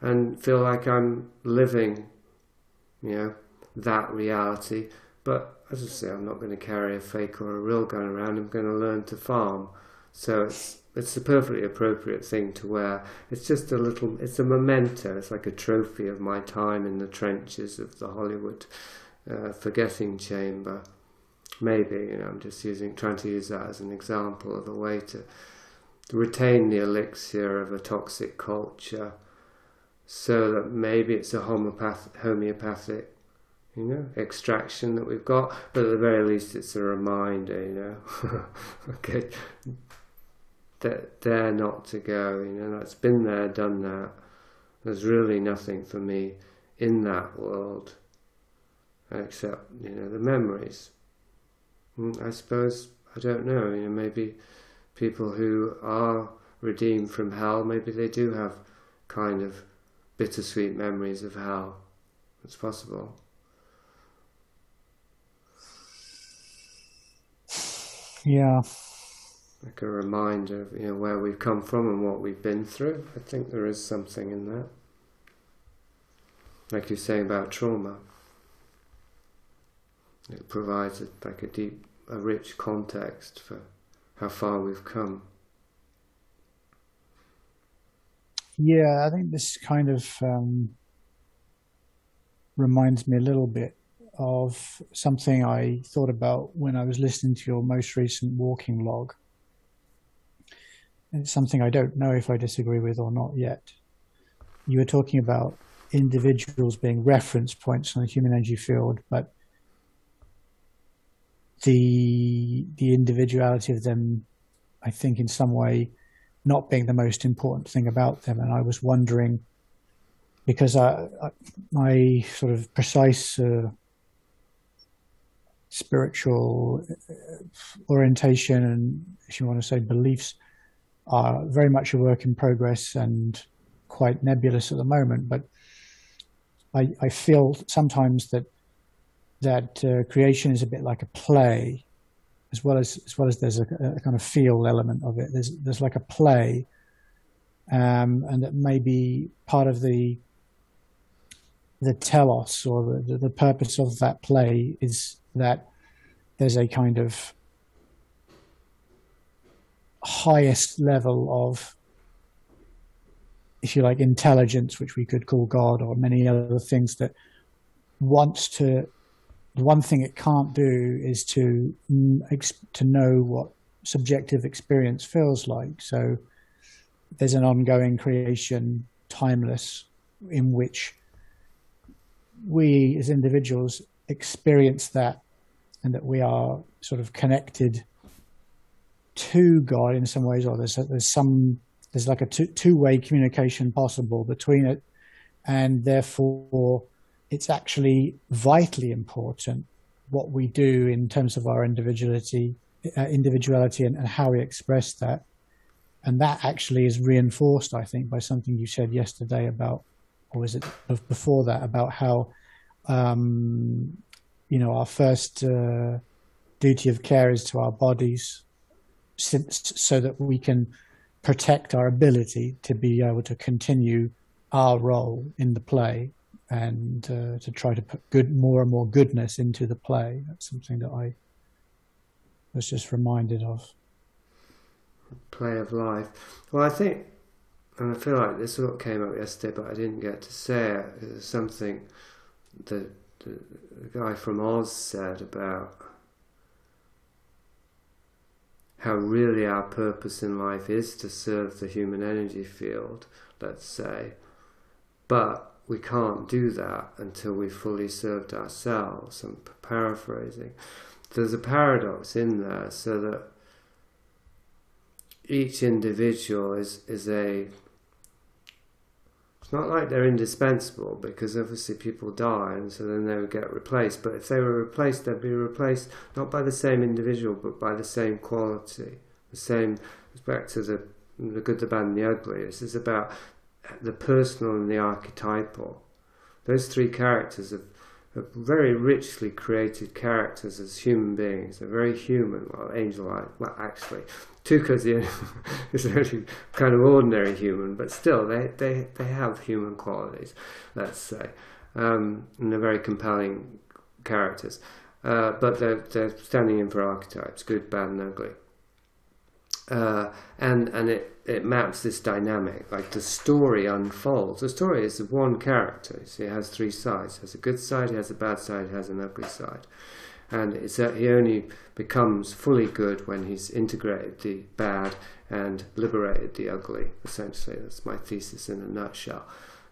and feel like I'm living, you know, that reality. But as I say, I'm not going to carry a fake or a real gun around. I'm going to learn to farm. So it's it's a perfectly appropriate thing to wear. It's just a little, it's a memento. It's like a trophy of my time in the trenches of the Hollywood uh, forgetting chamber. Maybe, you know, I'm just using, trying to use that as an example of a way to retain the elixir of a toxic culture so that maybe it's a homeopath, homeopathic you know, extraction that we've got, but at the very least it's a reminder, you know, okay, that they're not to go, you know, that's been there, done that. There's really nothing for me in that world except, you know, the memories. And I suppose, I don't know, you know, maybe people who are redeemed from hell, maybe they do have kind of bittersweet memories of hell. It's possible. Yeah. like a reminder of you know where we've come from and what we've been through. I think there is something in that. Like you're saying about trauma, it provides a, like a deep, a rich context for how far we've come. Yeah, I think this kind of um, reminds me a little bit of something I thought about when I was listening to your most recent walking log. And it's something I don't know if I disagree with or not yet. You were talking about individuals being reference points on the human energy field, but the the individuality of them, I think, in some way, not being the most important thing about them. And I was wondering, because I, I, my sort of precise uh, spiritual orientation and, if you want to say, beliefs are very much a work in progress and quite nebulous at the moment. But I, I feel sometimes that that uh, creation is a bit like a play, as well as as well as there's a, a kind of feel element of it. There's there's like a play um, and that maybe part of the the telos or the, the purpose of that play is that there's a kind of highest level of if you like intelligence which we could call god or many other things that wants to the one thing it can't do is to to know what subjective experience feels like. So there's an ongoing creation timeless in which we as individuals experience that and that we are sort of connected to God in some ways, or there's there's some there's like a two two way communication possible between it, and therefore it's actually vitally important what we do in terms of our individuality, uh, individuality, and, and how we express that, and that actually is reinforced, I think, by something you said yesterday about, or was it before that about how, um, you know, our first uh, duty of care is to our bodies since, so that we can protect our ability to be able to continue our role in the play and uh, to try to put good more and more goodness into the play. That's something that I was just reminded of. Play of life. Well, I think, and I feel like this what came up yesterday, but I didn't get to say it. It was something that the guy from Oz said about how really our purpose in life is to serve the human energy field, let's say, but we can't do that until we've fully served ourselves. I'm paraphrasing. There's a paradox in there, so that each individual is, is a it's not like they're indispensable because obviously people die and so then they would get replaced. But if they were replaced, they'd be replaced not by the same individual but by the same quality. The same, back to the, the good, the bad, and the ugly. This is about the personal and the archetypal. Those three characters are, are very richly created characters as human beings. They're very human, well, angel-like, well, actually, Tuco's the is really kind of ordinary human, but still they, they, they have human qualities, let's say, um, and they're very compelling characters. Uh, but they're, they're standing in for archetypes, good, bad, and ugly. Uh, and and it, it maps this dynamic, like the story unfolds. The story is one character, so it has three sides. It has a good side, it has a bad side, it has an ugly side and it's that he only becomes fully good when he's integrated the bad and liberated the ugly. Essentially, that's my thesis in a nutshell.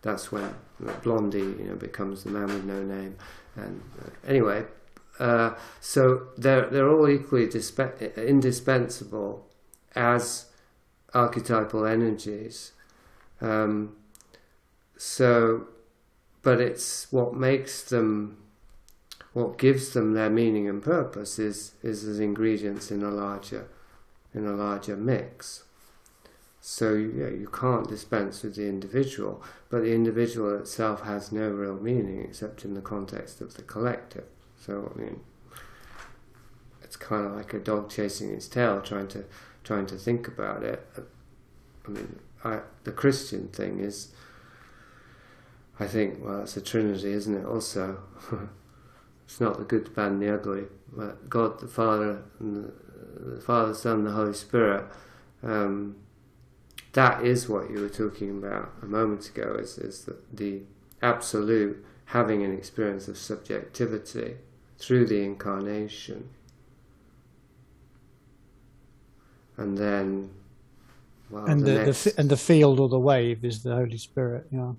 That's when Blondie, you know, becomes the man with no name. And uh, anyway, uh, so they're they're all equally dispe- indispensable as archetypal energies. Um, so, but it's what makes them what gives them their meaning and purpose is is as ingredients in a larger in a larger mix. So you, you can't dispense with the individual, but the individual itself has no real meaning except in the context of the collective. So I mean, it's kind of like a dog chasing its tail, trying to trying to think about it. I mean, I, the Christian thing is, I think, well, it's a trinity, isn't it? Also. It's not the good, the bad, and the ugly. But God, the Father, and the, the Father, Son, the Holy Spirit. Um, that is what you were talking about a moment ago. Is is the, the absolute having an experience of subjectivity through the incarnation, and then. Well, and the, the, the, next, fi- and the field or the wave is the Holy Spirit. Yeah.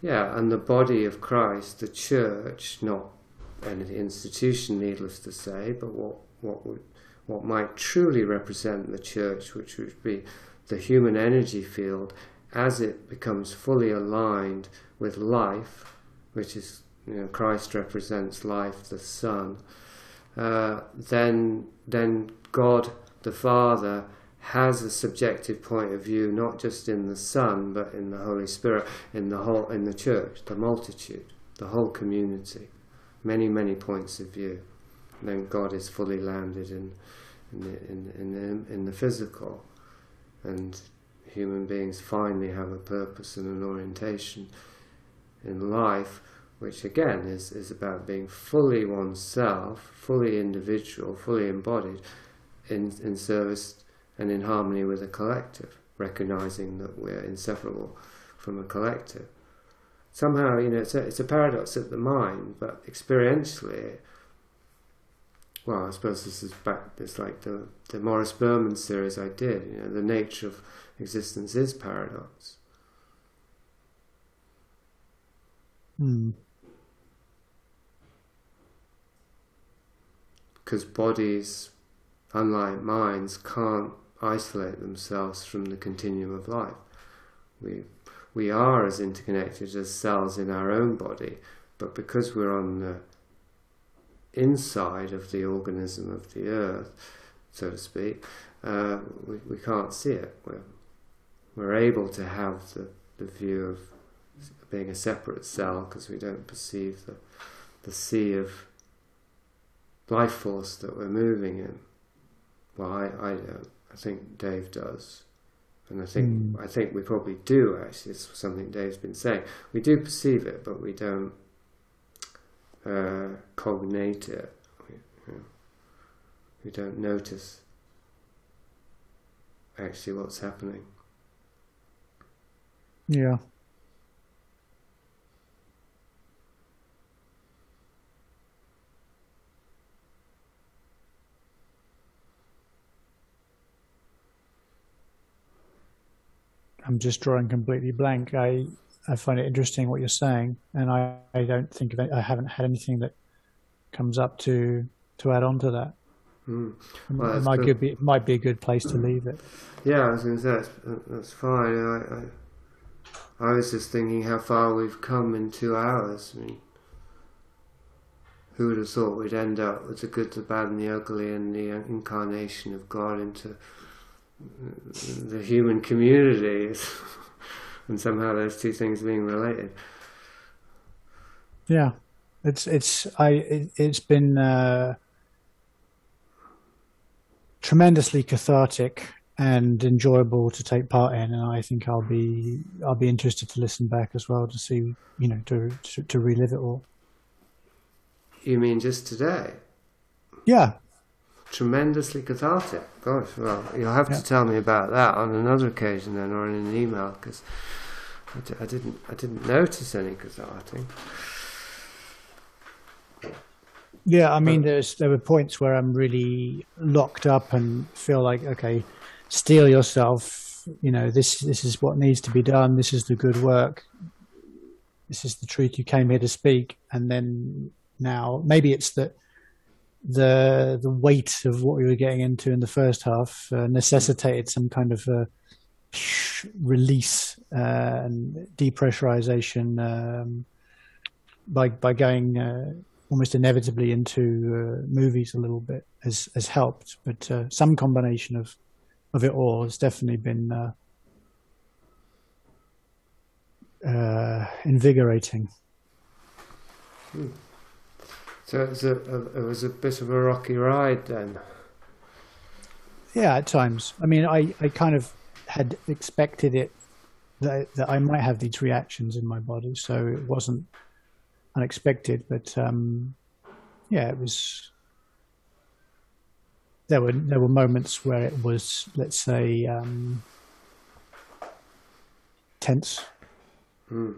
yeah, and the body of Christ, the church, not an institution, needless to say, but what what would what might truly represent the church, which would be the human energy field as it becomes fully aligned with life, which is you know Christ represents life, the Son. Uh, then then God the Father has a subjective point of view, not just in the Son, but in the Holy Spirit, in the whole in the church, the multitude, the whole community many, many points of view. then God is fully landed in, in, the, in, in, the, in the physical, and human beings finally have a purpose and an orientation in life, which again is, is about being fully oneself, fully individual, fully embodied in, in service and in harmony with a collective, recognizing that we're inseparable from a collective. Somehow, you know, it's a, it's a paradox of the mind, but experientially, well, I suppose this is back. It's like the the Morris Berman series I did. You know, the nature of existence is paradox. Hmm. because bodies, unlike minds, can't isolate themselves from the continuum of life. We we are as interconnected as cells in our own body, but because we're on the inside of the organism of the earth, so to speak, uh, we, we can't see it. We're, we're able to have the, the view of being a separate cell because we don't perceive the, the sea of life force that we're moving in. Well, I, I don't. I think Dave does. And I think I think we probably do actually. It's something Dave's been saying. We do perceive it, but we don't uh, cognate it. We, you know, we don't notice actually what's happening. Yeah. I'm just drawing completely blank. I I find it interesting what you're saying, and I, I don't think of it, I haven't had anything that comes up to to add on to that. Mm. It Well, that's might good be it might be a good place to leave it. Yeah, I was going to say that's, that's fine. I, I, I was just thinking how far we've come in two hours. I mean, who would have thought we'd end up with the good, the bad, and the ugly, and the incarnation of God into the human community, and somehow those two things being related. Yeah, it's it's I it, it's been uh, tremendously cathartic and enjoyable to take part in, and I think I'll be I'll be interested to listen back as well to see you know to to, to relive it all. You mean just today? Yeah, tremendously cathartic. Gosh, well, you'll have Yeah. to tell me about that on another occasion then, or in an email, because I, d- I didn't, I didn't notice any cathartic. yeah. I mean, there's there were points where I'm really locked up and feel like okay, steel yourself. You know, this this is what needs to be done. This is the good work. This is the truth you came here to speak. And then now, maybe it's that the the weight of what we were getting into in the first half uh, necessitated some kind of uh, release uh, and depressurization um, by by going uh, almost inevitably into movies a little bit has has helped. But some combination of of it all has definitely been invigorating. So it was a, a, it was a bit of a rocky ride then. Yeah, at times. I mean, I, I kind of had expected it that, that I might have these reactions in my body, so it wasn't unexpected. But um, yeah, it was. There were there were moments where it was, let's say, um, tense. Mm.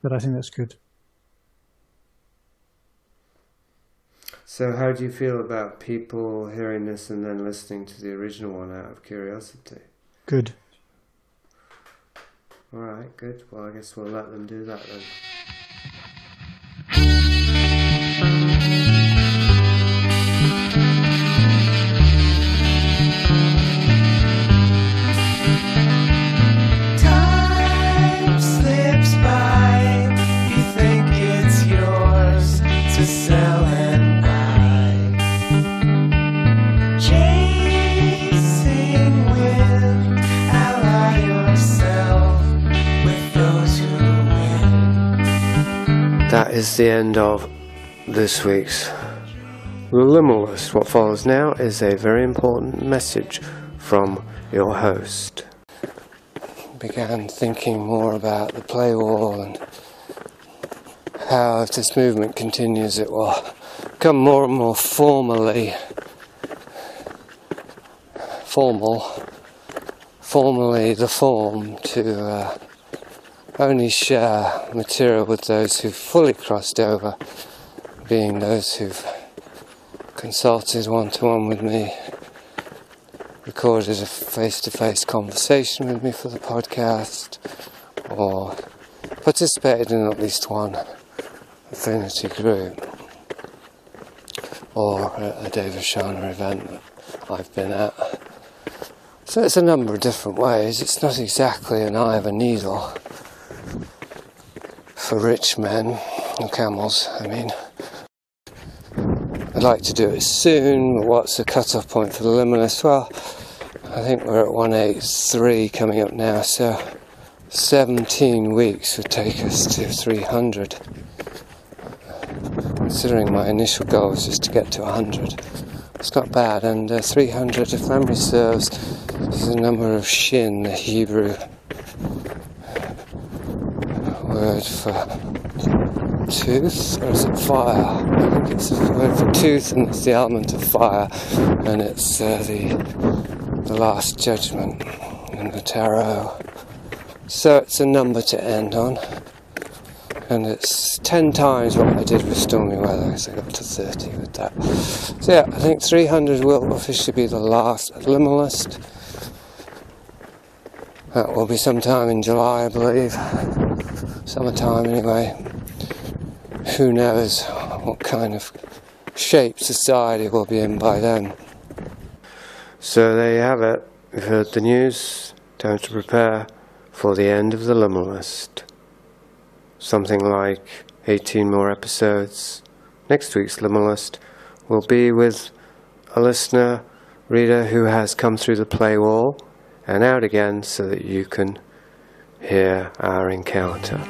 But I think that's good. So how do you feel about people hearing this and then listening to the original one out of curiosity? Good. All right, good. Well, I guess we'll let them do that then. That is the end of this week's Liminalist. What follows now is a very important message from your host. Began thinking more about the paywall and how, if this movement continues, it will become more and more formally formal, formally the form to uh, only share material with those who've fully crossed over, being those who've consulted one to one with me, recorded a face to face conversation with me for the podcast, or participated in at least one affinity group, or a, a Dave Oshana event that I've been at. So it's a number of different ways. It's not exactly an eye of a needle for rich men or camels, I mean. I'd like to do it soon, what's the cut-off point for the liminalist? Well, I think we're at 183 coming up now, so 17 weeks would take us to 300. Considering my initial goal was just to get to 100. It's not bad, and uh, 300, if memory serves, is the number of shin, the Hebrew word for tooth, or is it fire? I think it's the word for tooth, and it's the element of fire, and it's uh, the the last judgment in the tarot. So it's a number to end on, and it's ten times what I did with stormy weather, so I got to thirty with that. So yeah, I think 300 will officially be the last liminalist. That will be sometime in July, I believe. Summertime, anyway. Who knows what kind of shape society will be in by then. So there you have it. You've heard the news. Time to prepare for the end of the liminalist. Something like 18 more episodes. Next week's liminalist will be with a listener, reader who has come through the paywall and out again so that you can hear our encounter.